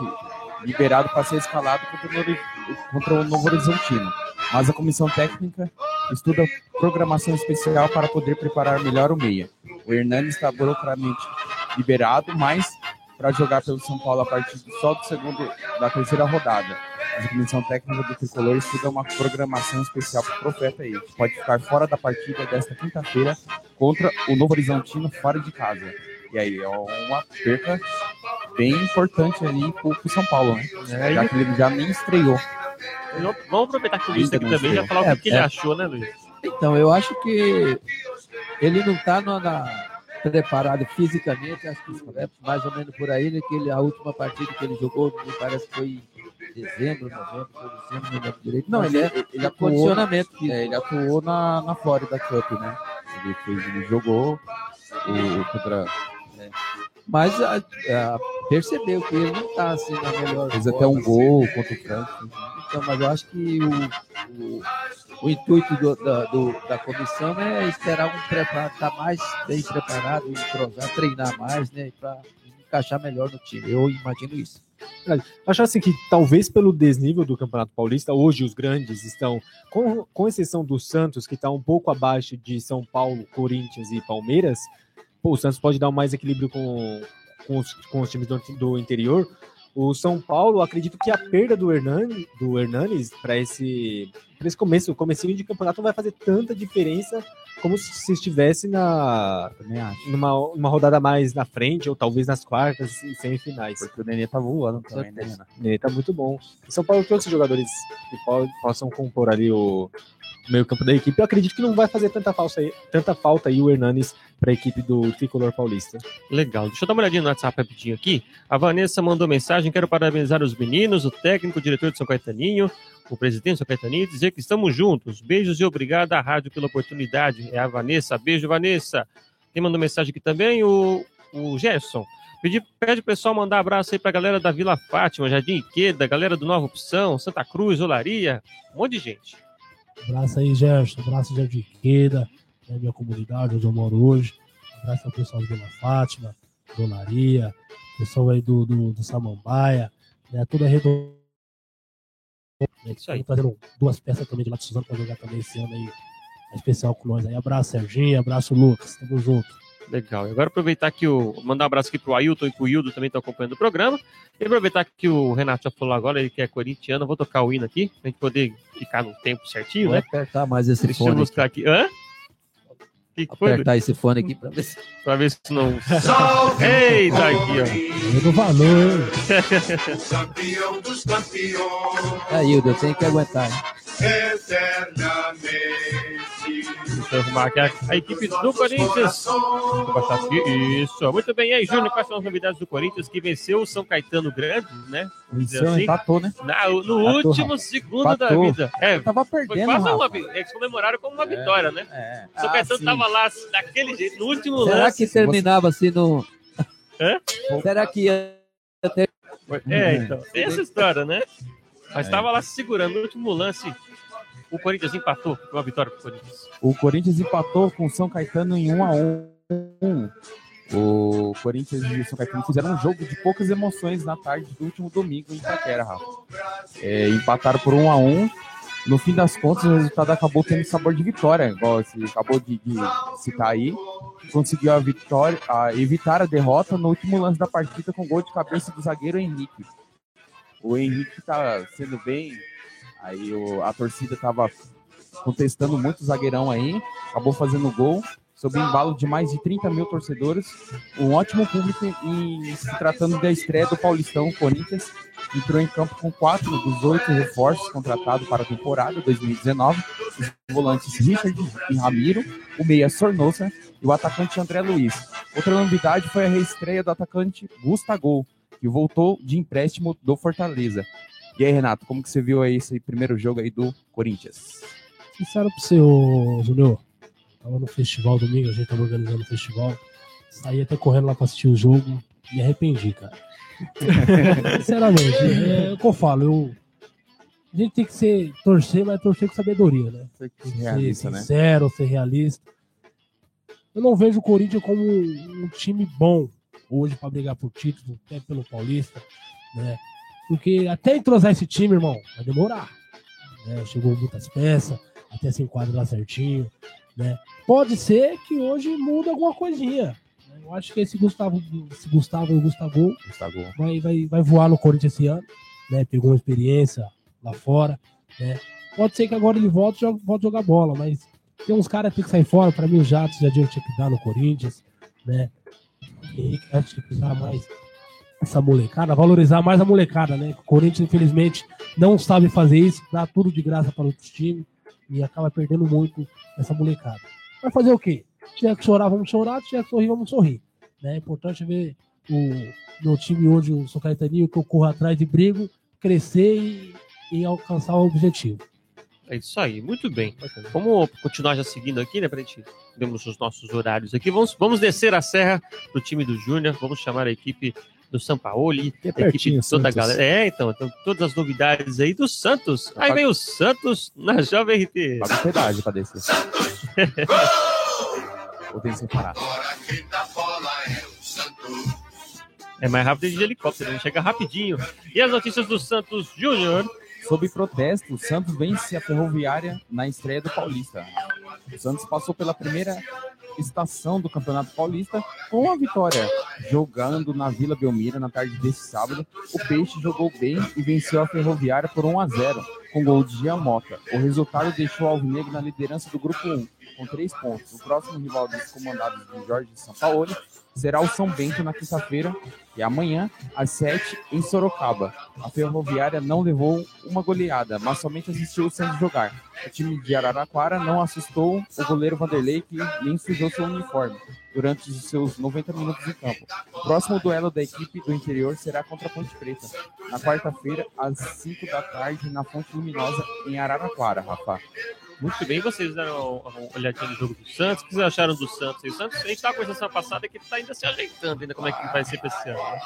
liberado para ser escalado contra o, contra o Novo Horizontino. Mas a comissão técnica estuda programação especial para poder preparar melhor o meia. O Hernanes está burocraticamente liberado, mas para jogar pelo São Paulo a partir só do segundo da terceira rodada. Mas a comissão técnica do Tricolor estuda uma programação especial para o Profeta aí, que pode ficar fora da partida desta quinta-feira contra o Novo Horizontino fora de casa. E aí é uma perca bem importante aí pro, pro São Paulo, né? É, Já que ele já nem estreou. vamos aproveitar que o Luiz aqui também e já estreou. falar o que, É, que ele é. achou, né, Luiz? Então, eu acho que ele não está preparado fisicamente, acho que é mais ou menos por aí, né, que ele, a última partida que ele jogou, me parece que foi em dezembro, novembro, foi dezembro, não lembro direito. Não, ele, é, ele, ele é atuou, condicionamento físico. é, ele atuou na, na Florida Cup, né? Ele, fez, ele jogou o, contra Mas a, a percebeu que ele não está assim na melhor. Fez até um assim. gol contra o Franco. Então, mas eu acho que o, o, o intuito do- da, do- da comissão é esperar um preparado, estar mais bem preparado, entrosar, treinar mais, né? Para encaixar melhor no time. Eu imagino isso. Acho assim que talvez pelo desnível do Campeonato Paulista, hoje os grandes estão, com, com exceção do Santos, que está um pouco abaixo de São Paulo, Corinthians e Palmeiras, pô, o Santos pode dar mais equilíbrio com, com, os, com os times do, do interior. O São Paulo, acredito que a perda do Hernani, do Hernanes para esse, pra esse começo, comecinho de campeonato não vai fazer tanta diferença como se estivesse na, numa, numa rodada mais na frente, ou talvez nas quartas e semifinais. Porque o Nenê tá voando também, né, Renan? Ele tá muito bom. O São Paulo tem outros jogadores que po- possam compor ali o meio campo da equipe. Eu acredito que não vai fazer tanta falta aí, tanta falta aí o Hernanes para a equipe do Tricolor Paulista. Legal. Deixa eu dar uma olhadinha no WhatsApp rapidinho aqui. A Vanessa mandou mensagem: quero parabenizar os meninos, o técnico, o diretor de São Caetaninho, o presidente de São Caetaninho, dizer que estamos juntos. Beijos e obrigado à rádio pela oportunidade. É a Vanessa. Beijo, Vanessa. Quem mandou mensagem aqui também? O, o Gerson. Pedi, pede o pessoal mandar abraço aí pra galera da Vila Fátima, Jardim Iqueda, galera do Nova Opção, Santa Cruz, Olaria, um monte de gente. Abraço aí, Gerson. Abraço de Ardiqueda, é minha comunidade onde eu moro hoje. Abraço ao pessoal de Vila Fátima, Dolaria, pessoal aí do, do, do Samambaia, né? Toda a redonda. Né, que Isso aí. fazendo duas peças também de lá de para jogar também esse ano aí. É especial com nós aí. Abraço, Serginho. Abraço, Lucas. Tamo junto. Legal. E agora aproveitar que o. Mandar um abraço aqui pro Ailton e pro Hildo também estão acompanhando o programa. E aproveitar que o Renato já falou agora, ele que é corintiano, vou tocar o hino aqui, pra gente poder ficar no tempo certinho, Vou né? apertar mais esse Deixa eu fone. buscar aqui. Hã? Que que foi? Apertar esse fone aqui para ver se. Pra ver se não. Salve Eita, aqui, ó. Eu do valor, hein? dos campeões, Aí, Hildo, eu tenho que aguentar. hein? eternamente. Aqui a, a equipe do Corinthians. Vou baixar aqui. Isso. Muito bem. E aí, Júnior, quais são as novidades do Corinthians que venceu o São Caetano Grande, né? Venceu, assim. empatou, né? Na- no Empatou, último segundo da Empatou. vida. É, Eu tava foi perdendo, quase uma. Eles comemoraram como uma vitória, né? É. O São Ah, Caetano sim. tava lá daquele jeito, no último Será lance. que terminava assim no. Hã? Será que ia ter. É, então. Tem essa história, né? Mas É. tava lá se segurando. No último lance, o Corinthians empatou. Foi uma vitória pro Corinthians. O Corinthians empatou com o São Caetano em 1 a 1 O Corinthians e o São Caetano fizeram um jogo de poucas emoções na tarde do último domingo em Itaquera, Rafa. É, empataram por 1 a 1 No fim das contas, o resultado acabou tendo sabor de vitória, igual você acabou de, de citar aí. Conseguiu a vitória, a evitar a derrota no último lance da partida com gol de cabeça do zagueiro Henrique. O Henrique tá sendo bem, aí o- a torcida tava contestando muito o zagueirão aí, acabou fazendo gol, sob o embalo de mais de 30 mil torcedores, um ótimo público e se tratando da estreia do Paulistão, o Corinthians entrou em campo com quatro dos oito reforços contratados para a temporada 2019, os volantes Richard e Ramiro, o meia Sornosa e o atacante André Luiz. Outra novidade foi a reestreia do atacante Gustavo, que voltou de empréstimo do Fortaleza. E aí, Renato, como que você viu aí esse primeiro jogo aí do Corinthians? Sincero pro ô, Júnior. Tava no festival domingo, a gente tava organizando o festival. Saí até correndo lá pra assistir o jogo. Me arrependi, cara. Sinceramente, é, o que eu falo, eu. A gente tem que ser torcer, mas torcer com sabedoria, né? Tem que Realista, ser né? sincero, ser realista. Eu não vejo o Corinthians como um, um time bom hoje para brigar por título, até pelo Paulista, né? Porque até entrosar esse time, irmão, vai demorar. né? Chegou muitas peças, até se enquadrar certinho, né? Pode ser que hoje muda alguma coisinha. né? Eu acho que esse Gustavo, esse Gustavo o Gustavo Gustavo. vai, vai, vai voar no Corinthians esse ano, né? Pegou uma experiência lá fora, né? Pode ser que agora ele volte e volte a jogar bola, mas tem uns caras que tem que sair fora. Para mim, o Jatos já tinha que dar no Corinthians, né? E acho que precisar mais essa molecada, valorizar mais a molecada, né? O Corinthians, infelizmente, não sabe fazer isso, dá tudo de graça para outros times e acaba perdendo muito essa molecada. Vai fazer o quê? Tiver que chorar, vamos chorar, tiver que sorrir, vamos sorrir. Né? É importante ver o meu time hoje, o São Caetaninho, que eu corro atrás e brigo, crescer e, e alcançar o objetivo. É isso aí, muito bem. Vamos continuar já seguindo aqui, né? Pra gente temos os nossos horários aqui. Vamos, vamos descer a serra pro time do Júnior. Vamos chamar a equipe do Sampaoli, é a equipe toda a Santos. galera. É, então, então, todas as novidades aí do Santos. Aí vem o Santos na Jovem RT. Paga pedágio pra descer. Ou tem que separar. Agora quem dá bola é o Santos. É mais rápido de helicóptero, ele chega rapidinho. E as notícias do Santos Júnior. Sob protesto, o Santos vence a Ferroviária na estreia do Paulista. O Santos passou pela primeira estação do Campeonato Paulista com a vitória. Jogando na Vila Belmira na tarde deste sábado, o Peixe jogou bem e venceu a Ferroviária por 1 a 0 com gol de Giamota. O resultado deixou o Alvinegro na liderança do Grupo 1, com três pontos. O próximo rival dos comandados de Jorge Sampaoli será o São Bento na quinta-feira e amanhã, às 7 em Sorocaba. A Ferroviária não levou uma goleada, mas somente assistiu Santos jogar. O time de Araraquara não assustou o goleiro Vanderlei, que nem sujou seu uniforme durante os seus 90 minutos em campo. O próximo duelo da equipe do interior será contra a Ponte Preta, na quarta-feira, às 5 da tarde, na Fonte Luminosa, em Araraquara, Rafa. Muito bem, vocês deram uma olhadinha no jogo do Santos. O que vocês acharam do Santos? E o Santos, a gente estava conversando semana passada que ele está ainda se ajeitando, ainda como é que vai ser pra esse ano. né?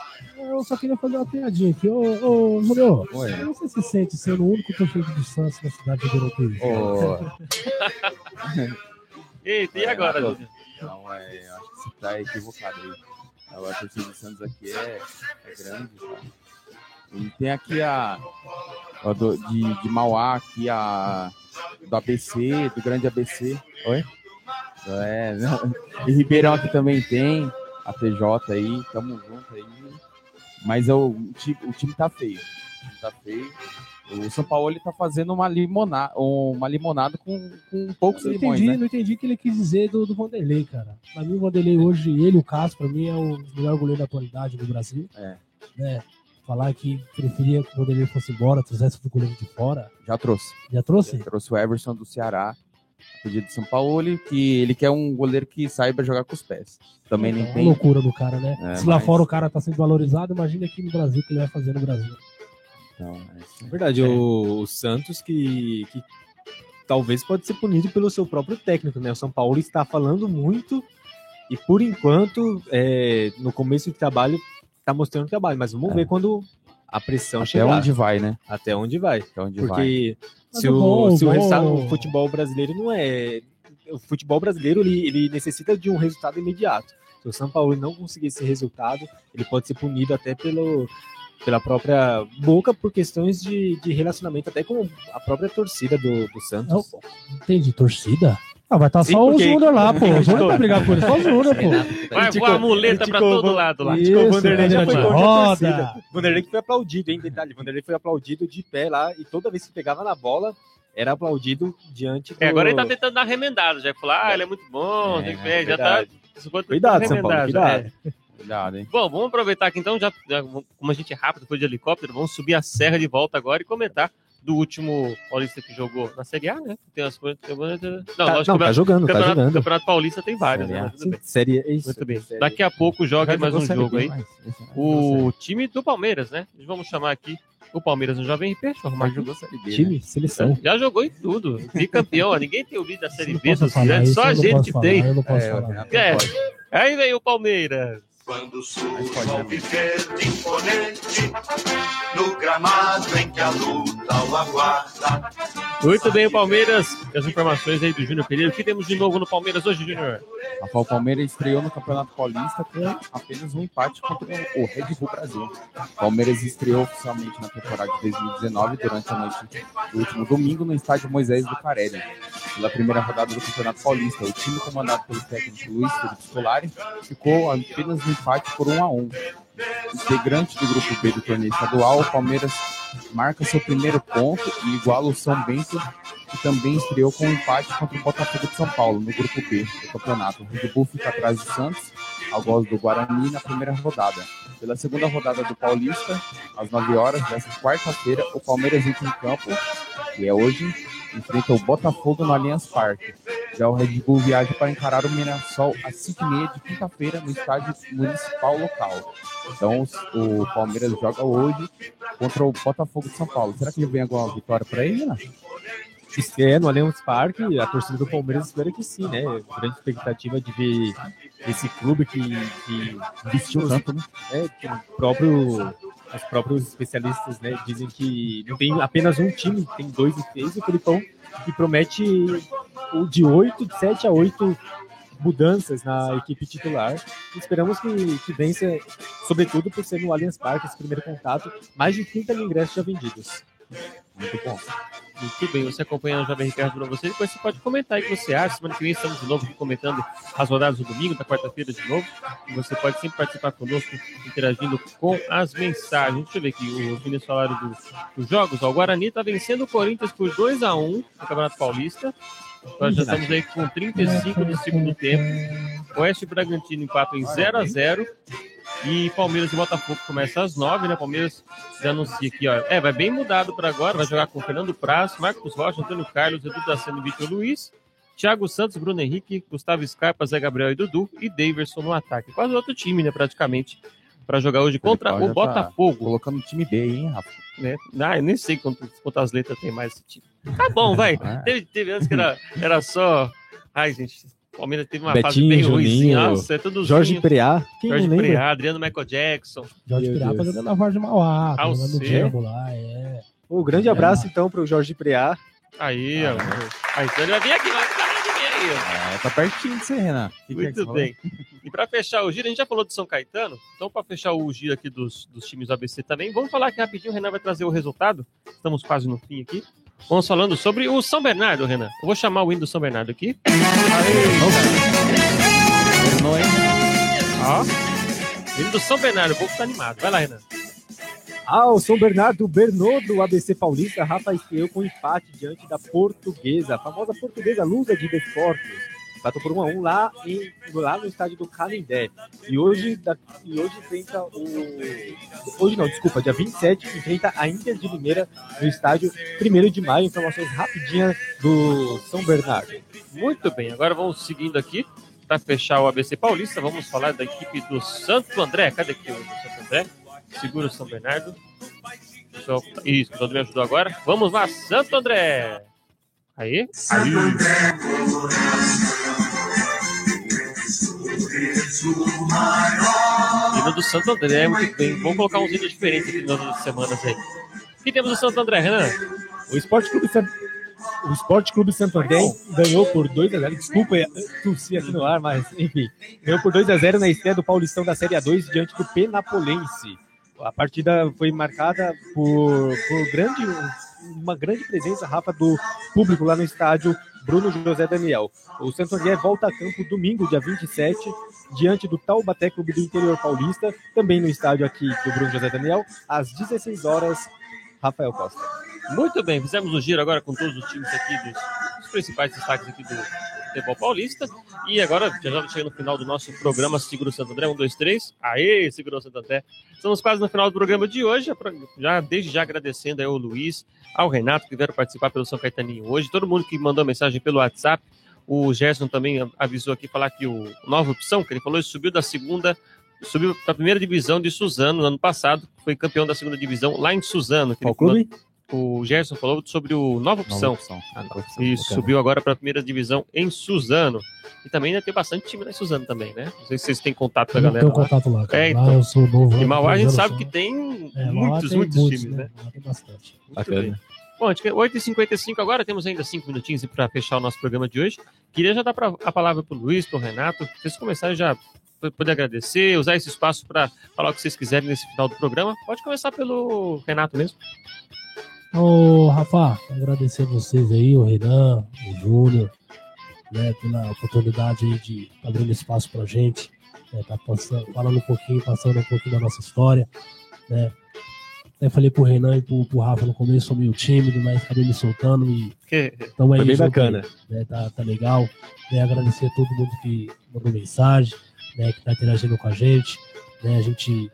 Eu só queria fazer uma piadinha aqui. Ô, ô Romeu, você se sente sendo o único torcedor do Santos na cidade de Veracruz? Ô, Eita, e agora, Não, Duda? Não, é, eu acho que você tá equivocado aí. A torcida do Santos aqui é, é grande, tá? E tem aqui a, a do- de, de Mauá, aqui a do ABC, do grande ABC. Oi? É, e Ribeirão aqui também tem, a TJ aí, tamo junto aí. Mas é o, time, o time tá feio. O time tá feio. O São Paulo ele tá fazendo uma limonada, uma limonada com, com poucos Não limões, entendi, né? não entendi o que ele quis dizer do, do Vanderlei, cara. Pra mim, o Vanderlei hoje, ele o Cássio, pra mim, é o melhor goleiro da atualidade do Brasil. É. Né? Falar que preferia que o Vanderlei fosse embora, trouxesse o goleiro de fora. Já trouxe. Já trouxe? Trouxe o Everson do Ceará, a pedido de São Paulo, que ele quer um goleiro que saiba jogar com os pés. Também É nem tem. loucura do cara, né? É, Se lá mas- fora o cara tá sendo valorizado, imagina aqui no Brasil o que ele vai fazer no Brasil. Então, é. É verdade, o, o Santos que, que talvez pode ser punido pelo seu próprio técnico, né? O São Paulo está falando muito e por enquanto, é, no começo do trabalho, está mostrando trabalho, mas vamos É. ver quando a pressão Até chegar. onde vai, né? Até onde vai. Até onde vai. Porque Mas se o o, bom- se o bom- resultado no futebol brasileiro não é. O futebol brasileiro ele, ele necessita de um resultado imediato. Se o São Paulo não conseguir esse resultado, ele pode ser punido até pelo, pela própria boca por questões de, de relacionamento, até com a própria torcida do, do Santos. Entendi, torcida? Ah, vai estar Sim, só o Júnior lá, pô. O Júnior vai brigar com ele, só o Júnior, pô. Vai voar a muleta pra todo o- lado lá. O Vanderlei já foi roda. torcida. Vanderlei que foi aplaudido, hein? Detalhe, Vanderlei foi aplaudido de pé lá e toda vez que pegava na bola era aplaudido diante do... É, agora ele tá tentando dar remendado, já falar, ah, ele é muito bom, É, tem que ver, já tá. Cuidado, São Paulo, cuidado. É. Cuidado, hein? Bom, vamos aproveitar aqui então, já, já- como a gente é rápido, foi de helicóptero, vamos subir a serra de volta agora e comentar do último Paulista que jogou na Série A, né? Tem as coisas. Não, Tá, lógico, não, que tá campeonato, jogando, tá campeonato, jogando. campeonato Paulista tem vários, Série né? A. Série, é isso. Muito bem. Série- Daqui a pouco joga mais um jogo aí. esse- O time do Palmeiras, né? Vamos chamar aqui o Palmeiras no Jovem RP. Jogou Série B, né? Time, seleção. Já jogou em tudo. Bicampeão. Ninguém tem ouvido da Série B falar Só a gente tem. É, É. Aí vem o Palmeiras. Quando surge ao viver de imponente, no gramado em que a luta o aguarda. Muito bem, Palmeiras. As informações aí do Júnior Pereira. O que temos de novo no Palmeiras hoje, Júnior? Rafael Palmeiras estreou no Campeonato Paulista com apenas um empate contra o Red Bull Brasil. Palmeiras estreou oficialmente na temporada de 2019 durante a noite do último domingo no estádio Moisés do Carelli. Pela primeira rodada do Campeonato Paulista, o time comandado pelo técnico Luiz Felipe Scolari ficou apenas no empate por 1 a 1. Integrante do grupo B do torneio estadual, o Palmeiras marca seu primeiro ponto e iguala o São Bento que também estreou com um empate contra o Botafogo de São Paulo, no grupo B do campeonato. O Red Bull fica atrás do Santos, ao gosto do Guarani, na primeira rodada. Pela segunda rodada do Paulista, às 9 horas desta quarta-feira, o Palmeiras entra em campo, que é hoje, enfrenta o Botafogo no Allianz Parque. Já o Red Bull viaja para encarar o Mirassol às 5h30 de quinta-feira no estádio municipal local. Então, o Palmeiras joga hoje contra o Botafogo de São Paulo. Será que vem alguma vitória para ele, né? É, no Allianz Parque, a torcida do Palmeiras espera que sim, né? Grande expectativa de ver esse clube que, que Vestiu tanto, né? é, que o próprio, os próprios especialistas né, dizem que não tem apenas um time, tem dois e três, o Felipão que promete de 8, de 7 a 8 mudanças na equipe titular. Esperamos que, que vença, sobretudo por ser no Allianz Parque, esse primeiro contato, mais de 30 mil ingressos já vendidos. Muito bom. Muito bem, você acompanhando o Jovem Ricardo para você, depois você pode comentar aí o que você acha. Semana que vem estamos de novo comentando as rodadas do domingo, da quarta-feira de novo. E você pode sempre participar conosco, interagindo com as mensagens. Deixa eu ver aqui, o Vinícius falaram do- dos jogos. O Guarani está vencendo o Corinthians por 2 a 1 no Campeonato Paulista. Nós já estamos aí com 35 do segundo tempo. Oeste Bragantino empatam em 0 a 0 E Palmeiras e Botafogo começa às 9, né? Palmeiras já anuncia aqui, ó. É, vai bem mudado para agora. Vai jogar com Fernando Praz, Marcos Rocha, Antônio Carlos, Edu Daciano e Vitor Luiz. Thiago Santos, Bruno Henrique, Gustavo Scarpa, Zé Gabriel e Dudu. E Daverson no ataque. Quase outro time, né? Praticamente. Para jogar hoje contra o tá Botafogo. Colocando o time B hein, Rafa? Né? Ah, eu nem sei quantas, quantas letras tem mais esse time. Tá bom, vai. É. Teve, teve antes que era, era só. Ai, gente. O Palmeiras teve uma fase Betinho, bem ruim. Nossa, é tudo Jorge Preá, quem Jorge não lembra? Preá, Adriano Michael Jackson. Jorge Meu Pirá tá Deus. jogando na Voz de Mauá, tá Ah, jogando? Diabo lá, é. Um grande abraço então para o Jorge Preá. Aí, ó. Aí, então ele vai vir aqui, vai ficar de mim aí, ó. É, tá pertinho de você, Renan. Que é que Muito bem. E para fechar o giro, a gente já falou de São Caetano, então para fechar o giro aqui dos, dos times do ABC também, vamos falar aqui rapidinho, o Renan vai trazer o resultado, estamos quase no fim aqui. Vamos falando sobre o São Bernardo, Renan. Eu vou chamar o hino do São Bernardo aqui. hein? Ó. Hino do São Bernardo, o povo tá animado. Vai lá, Renan. Ah, o São Bernardo Bernou do ABC Paulista, Rafa estreou com empate diante da Portuguesa, a famosa Portuguesa Lusa de Desportos. Empatou por 1 a 1 lá, em, lá no estádio do Canindé. E hoje, da, e hoje enfrenta o. Hoje não, desculpa, dia 27, enfrenta a Inter de Limeira no estádio 1 de maio. Informações rapidinhas do São Bernardo. Muito bem, agora vamos seguindo aqui para fechar o ABC Paulista. Vamos falar da equipe do Santo André. Cadê aqui o Santo André? Segura o São Bernardo. Isso, todo me ajudou agora. Vamos lá, Santo André. Aí. Aí. Hino do Santo André, muito bem. Vamos colocar uns hinos diferentes aqui nas semanas aí. O que temos do Santo André, Renan? O Esporte Clube San- o Esporte Clube Santo André ganhou por 2 a 0 Desculpa, tossi aqui no ar, mas enfim. Ganhou por 2 a 0 na estreia do Paulistão da Série A2 diante do Penapolense. A partida foi marcada por, por grande, uma grande presença, Rafa, do público lá no estádio Bruno José Daniel. O Santo André volta a campo domingo, dia 27, diante do Taubaté Clube do Interior Paulista, também no estádio aqui do Bruno José Daniel, às 16 horas. Rafael Costa. Muito bem, fizemos o giro agora com todos os times aqui dos, dos principais destaques aqui do futebol paulista. E agora, já já chega no final do nosso programa Seguro Santo André, um, dois, três. Aê, Seguro Santo André. Estamos quase no final do programa de hoje, já, desde já agradecendo aí ao Luiz, ao Renato, que vieram participar pelo São Caetaninho hoje, todo mundo que mandou mensagem pelo WhatsApp. O Gerson também avisou aqui falar que o Nova Opção, que ele falou, ele subiu da segunda subiu para a primeira divisão de Suzano no ano passado, foi campeão da segunda divisão lá em Suzano. que Qual ele clube? O Gerson falou sobre o Nova Opção. Nova opção. Ah, Nova opção. E Bacana. subiu agora para a primeira divisão em Suzano. E também ainda tem bastante time lá em Suzano também, né? Não sei se vocês têm contato com a Eu galera tenho lá. contato lá, cara. É, Lá então. eu sou novo. E lá, Mauá a gente sabe que tem É, muitos, tem muitos times, né? Lá tem bastante. Muito Bacana. bem. Bom, a gente quer 8h55 agora, temos ainda 5 minutinhos para fechar o nosso programa de hoje. Queria já dar pra, a palavra para o Luiz, para o Renato. Vocês começarem já poder agradecer, usar esse espaço para falar o que vocês quiserem nesse final do programa. Pode começar pelo Renato mesmo. Ô, Rafa, agradecer a vocês aí, o Renan, o Júnior, né, pela oportunidade de estar abrindo espaço pra gente, né, tá passando, falando um pouquinho, passando um pouquinho da nossa história, né. Até falei pro Renan e pro, pro Rafa no começo, sou meio tímido, mas acabei me soltando e Que- estamos aí. Foi bem bacana. né, tá, tá legal. Né, agradecer a todo mundo que mandou mensagem, né, que tá interagindo com a gente, né, a gente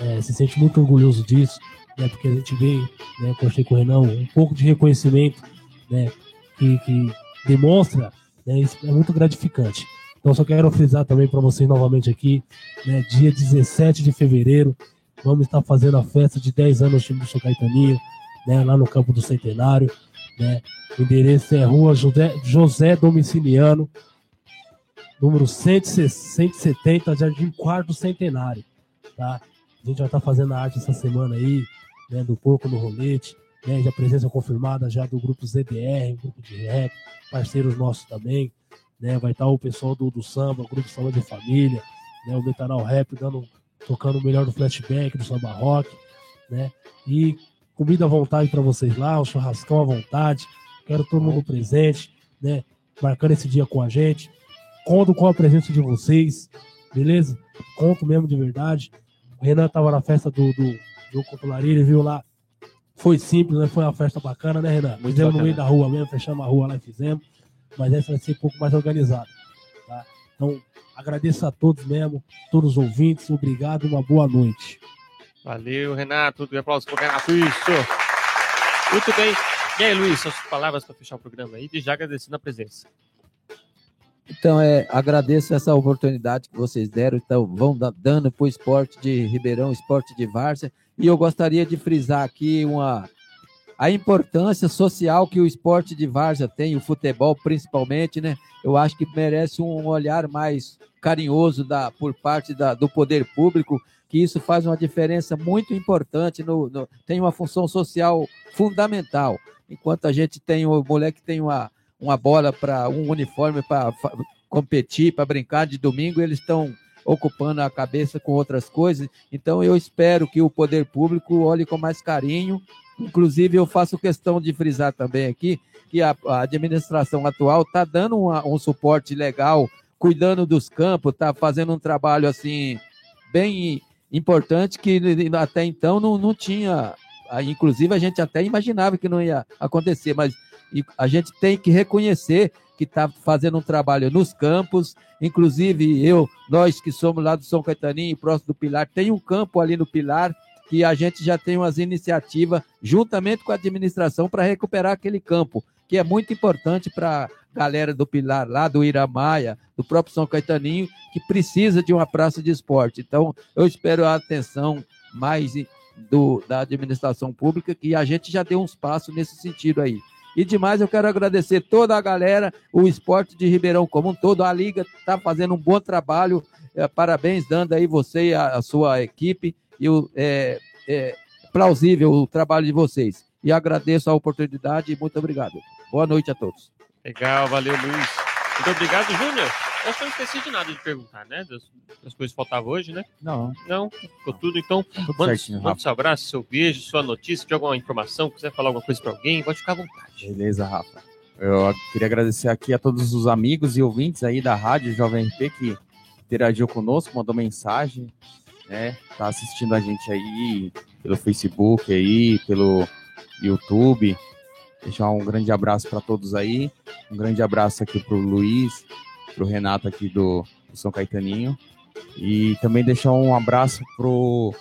é, se sente muito orgulhoso disso, né, porque a gente vê, né, achei com o Renan, um pouco de reconhecimento, né, que, que demonstra, né, isso é muito gratificante. Então, só quero frisar também para vocês novamente aqui, né, dia 17 de fevereiro, vamos estar fazendo a festa de 10 anos do time do Caetaninho, né, lá no campo do Centenário, né, o endereço é Rua José, José Domiciliano, número 170, Jardim Quarto Centenário, tá? A gente já está fazendo a arte essa semana aí, né, do Porco no Rolete, né, já presença confirmada já do grupo ZDR, grupo de rap, parceiros nossos também, né, vai estar o pessoal do, do samba, o grupo Samba de Família, né, o Metanal Rap dando, tocando o melhor do flashback, do samba rock, né, e comida à vontade para vocês lá, o churrascão à vontade, quero todo mundo presente, né, marcando esse dia com a gente, conto com a presença de vocês, beleza? Conto mesmo de verdade. O Renan tava na festa do, do, do Copularia, ele viu lá. Foi simples, né? Foi uma festa bacana, né, Renan? Muito fizemos no bacana. meio da rua mesmo, fechamos a rua lá e fizemos. Mas essa vai ser um pouco mais organizada. Tá? Então, agradeço a todos mesmo, todos os ouvintes. Obrigado uma boa noite. Valeu, Renato. Um aplauso pro Renato. Isso. Muito bem. E aí, Luiz, suas palavras para fechar o programa aí, e já agradecendo a presença. Então, é, agradeço essa oportunidade que vocês deram, então vão da- dando para o esporte de Ribeirão, esporte de Várzea, e eu gostaria de frisar aqui uma, a importância social que o esporte de Várzea tem, o futebol principalmente, né? Eu acho que merece um olhar mais carinhoso da, por parte da- do poder público, que isso faz uma diferença muito importante, no, no- tem uma função social fundamental. Enquanto a gente tem, o moleque tem uma, uma bola para um uniforme para competir, para brincar de domingo, eles estão ocupando a cabeça com outras coisas. Então eu espero que o poder público olhe com mais carinho. Inclusive eu faço questão de frisar também aqui que a, a administração atual está dando uma- um suporte legal, cuidando dos campos, está fazendo um trabalho assim bem importante que até então não, não tinha. Inclusive a gente até imaginava que não ia acontecer, mas e a gente tem que reconhecer que está fazendo um trabalho nos campos, inclusive eu, nós que somos lá do São Caetaninho, próximo do Pilar, tem um campo ali no Pilar que a gente já tem umas iniciativas juntamente com a administração para recuperar aquele campo, que é muito importante para a galera do Pilar lá, do Iramaia, do próprio São Caetaninho, que precisa de uma praça de esporte. Então, eu espero a atenção mais do, da administração pública, que a gente já deu uns passos nesse sentido aí. E demais, eu quero agradecer toda a galera, o esporte de Ribeirão como um todo, a Liga está fazendo um bom trabalho. Eh, parabéns, dando aí você e a, a sua equipe. E o, é, é plausível o trabalho de vocês. E agradeço a oportunidade e muito obrigado. Boa noite a todos. Legal, valeu, Luiz. Muito obrigado, Júnior. Eu acho que eu não esqueci de nada de perguntar, né? Das, das coisas que faltavam hoje, né? Não, Não, ficou tudo. Então, tudo manda, certinho, manda seu abraço, seu beijo, sua notícia, de alguma informação, quiser falar alguma coisa para alguém, pode ficar à vontade. Beleza, Rafa. Eu queria agradecer aqui a todos os amigos e ouvintes aí da Rádio Jovem RP que interagiu conosco, mandou mensagem, né? Tá assistindo a gente aí pelo Facebook aí, pelo YouTube. Deixar um grande abraço para todos aí. Um grande abraço aqui pro Luiz, pro Renato aqui do, do São Caetaninho. E também deixar um abraço pro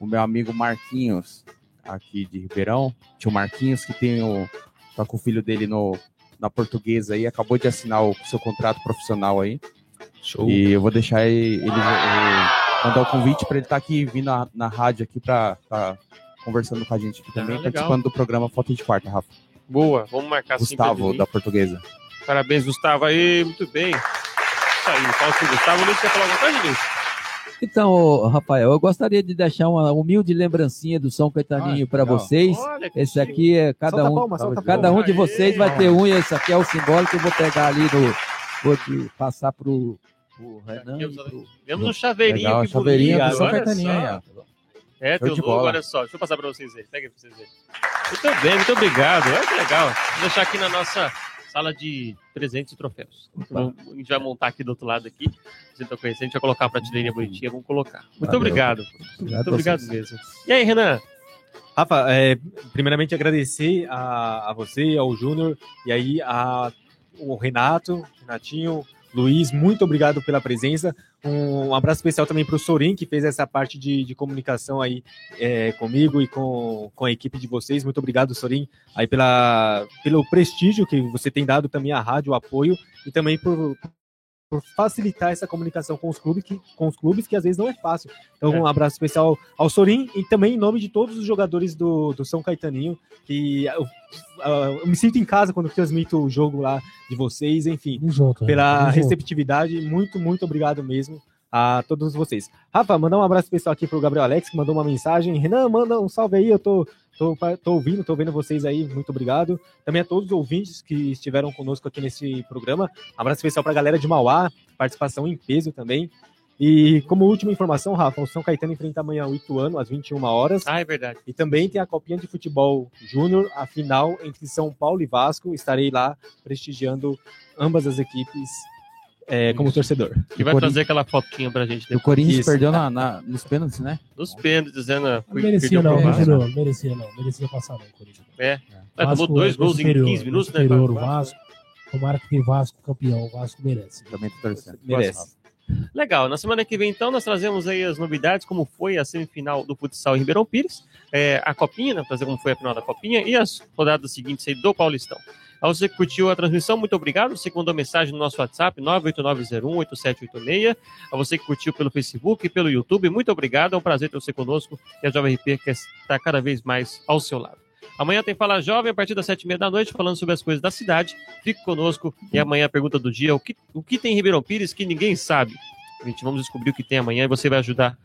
o meu amigo Marquinhos, aqui de Ribeirão. Tio Marquinhos, que tem o, tá com o filho dele no, na portuguesa aí, acabou de assinar o seu contrato profissional aí. Show. E eu vou deixar ele, ele- mandar o convite para ele estar aqui vindo na, na rádio aqui para conversando com a gente aqui também, Ah, legal. participando do programa Foto de Quarta, Rafa. Boa, vamos marcar Gustavo, da portuguesa. Parabéns, Gustavo. Aí, muito bem. Isso aí, fala com o Gustavo. Luiz, quer falar alguma coisa, Luiz? Então, Rafael, eu gostaria de deixar uma humilde lembrancinha do São Caetaninho Ah, para vocês. Olha, Esse aqui é cada Solta um, palma, cada palma. um de vocês vai ter um e esse aqui é o simbólico. Eu vou pegar ali no, vou te passar pro, pro Renan. pro- Temos um chaveirinho Legal, que chaveirinho do São Caetaninho aí. É, Show teu de logo, olha só. Deixa eu passar para vocês aí. Pega aí pra vocês verem. Muito bem, muito obrigado. Olha que legal. Vou deixar aqui na nossa sala de presentes e troféus. Vamos- A gente vai montar aqui do outro lado aqui. Você tá conhecendo, a gente vai colocar uma prateleira bonitinha, vamos colocar. Muito Valeu. obrigado. Obrigado Muito a obrigado mesmo. E aí, Renan? Rafa, é, primeiramente agradecer a, a você, ao Júnior, e aí a, o Renato, Renatinho, Luiz, muito obrigado pela presença. Um, abraço especial também para o Sorin, que fez essa parte de, de comunicação aí é, comigo e com, com a equipe de vocês. Muito obrigado, Sorin, aí pela, pelo prestígio que você tem dado também à rádio, o apoio, e também por, por facilitar essa comunicação com os clubes, que, com os clubes, que às vezes não é fácil. Então, É. um abraço especial ao Sorin e também em nome de todos os jogadores do, do São Caetaninho, que eu, eu me sinto em casa quando transmito o jogo lá de vocês, enfim junto. pela Tamo junto. receptividade. Muito, muito obrigado mesmo a todos vocês. Rafa, mandar um abraço especial aqui pro Gabriel Alex, que mandou uma mensagem. Renan, manda um salve aí, eu tô, tô, tô ouvindo, tô vendo vocês aí, muito obrigado. Também a todos os ouvintes que estiveram conosco aqui nesse programa. Abraço especial pra galera de Mauá, participação em peso também. E como última informação, Rafa, o São Caetano enfrenta amanhã o Ituano às 21 horas. Ah, é verdade. E também tem a Copinha de Futebol Júnior, a final entre São Paulo e Vasco. Estarei lá prestigiando ambas as equipes é, como torcedor. E vai trazer aquela fotinha pra gente E o depois. Corinthians Isso. perdeu na, na- nos pênaltis, né? Nos pênaltis, dizendo. Não merecia não. Virgílio, não merecia não, merecia passar não, Corinthians. É. Vasco tomou dois é gols em superior, 15 minutos, é né? superior, o Vasco. Vasco. Tomara que tem Vasco campeão, o Vasco merece. Também tô torcendo. Merece. Legal. Na semana que vem, então, nós trazemos aí as novidades, como foi a semifinal do futsal em Ribeirão Pires, é, a Copinha, né, trazer como foi a final da Copinha e as rodadas seguintes aí do Paulistão. A você que curtiu a transmissão, muito obrigado. Você mandou mensagem no nosso WhatsApp, 989018786. A você que curtiu pelo Facebook e pelo YouTube, muito obrigado. É um prazer ter você conosco e a Jovem RP estar cada vez mais ao seu lado. Amanhã tem Fala Jovem, a partir das sete e meia da noite, falando sobre as coisas da cidade. Fique conosco e amanhã a pergunta do dia: o que, o que tem em Ribeirão Pires que ninguém sabe? Gente, vamos descobrir o que tem amanhã e você vai ajudar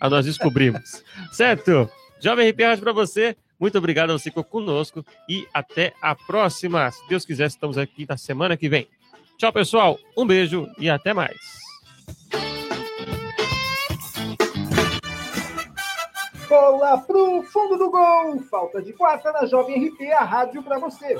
a nós descobrirmos. certo? Jovem RP para você. Muito obrigado a você que ficou conosco e até a próxima. Se Deus quiser, estamos aqui na semana que vem. Tchau, pessoal. Um beijo e até mais. Bola pro fundo do gol. Falta de quarta na Jovem RP, a rádio pra você.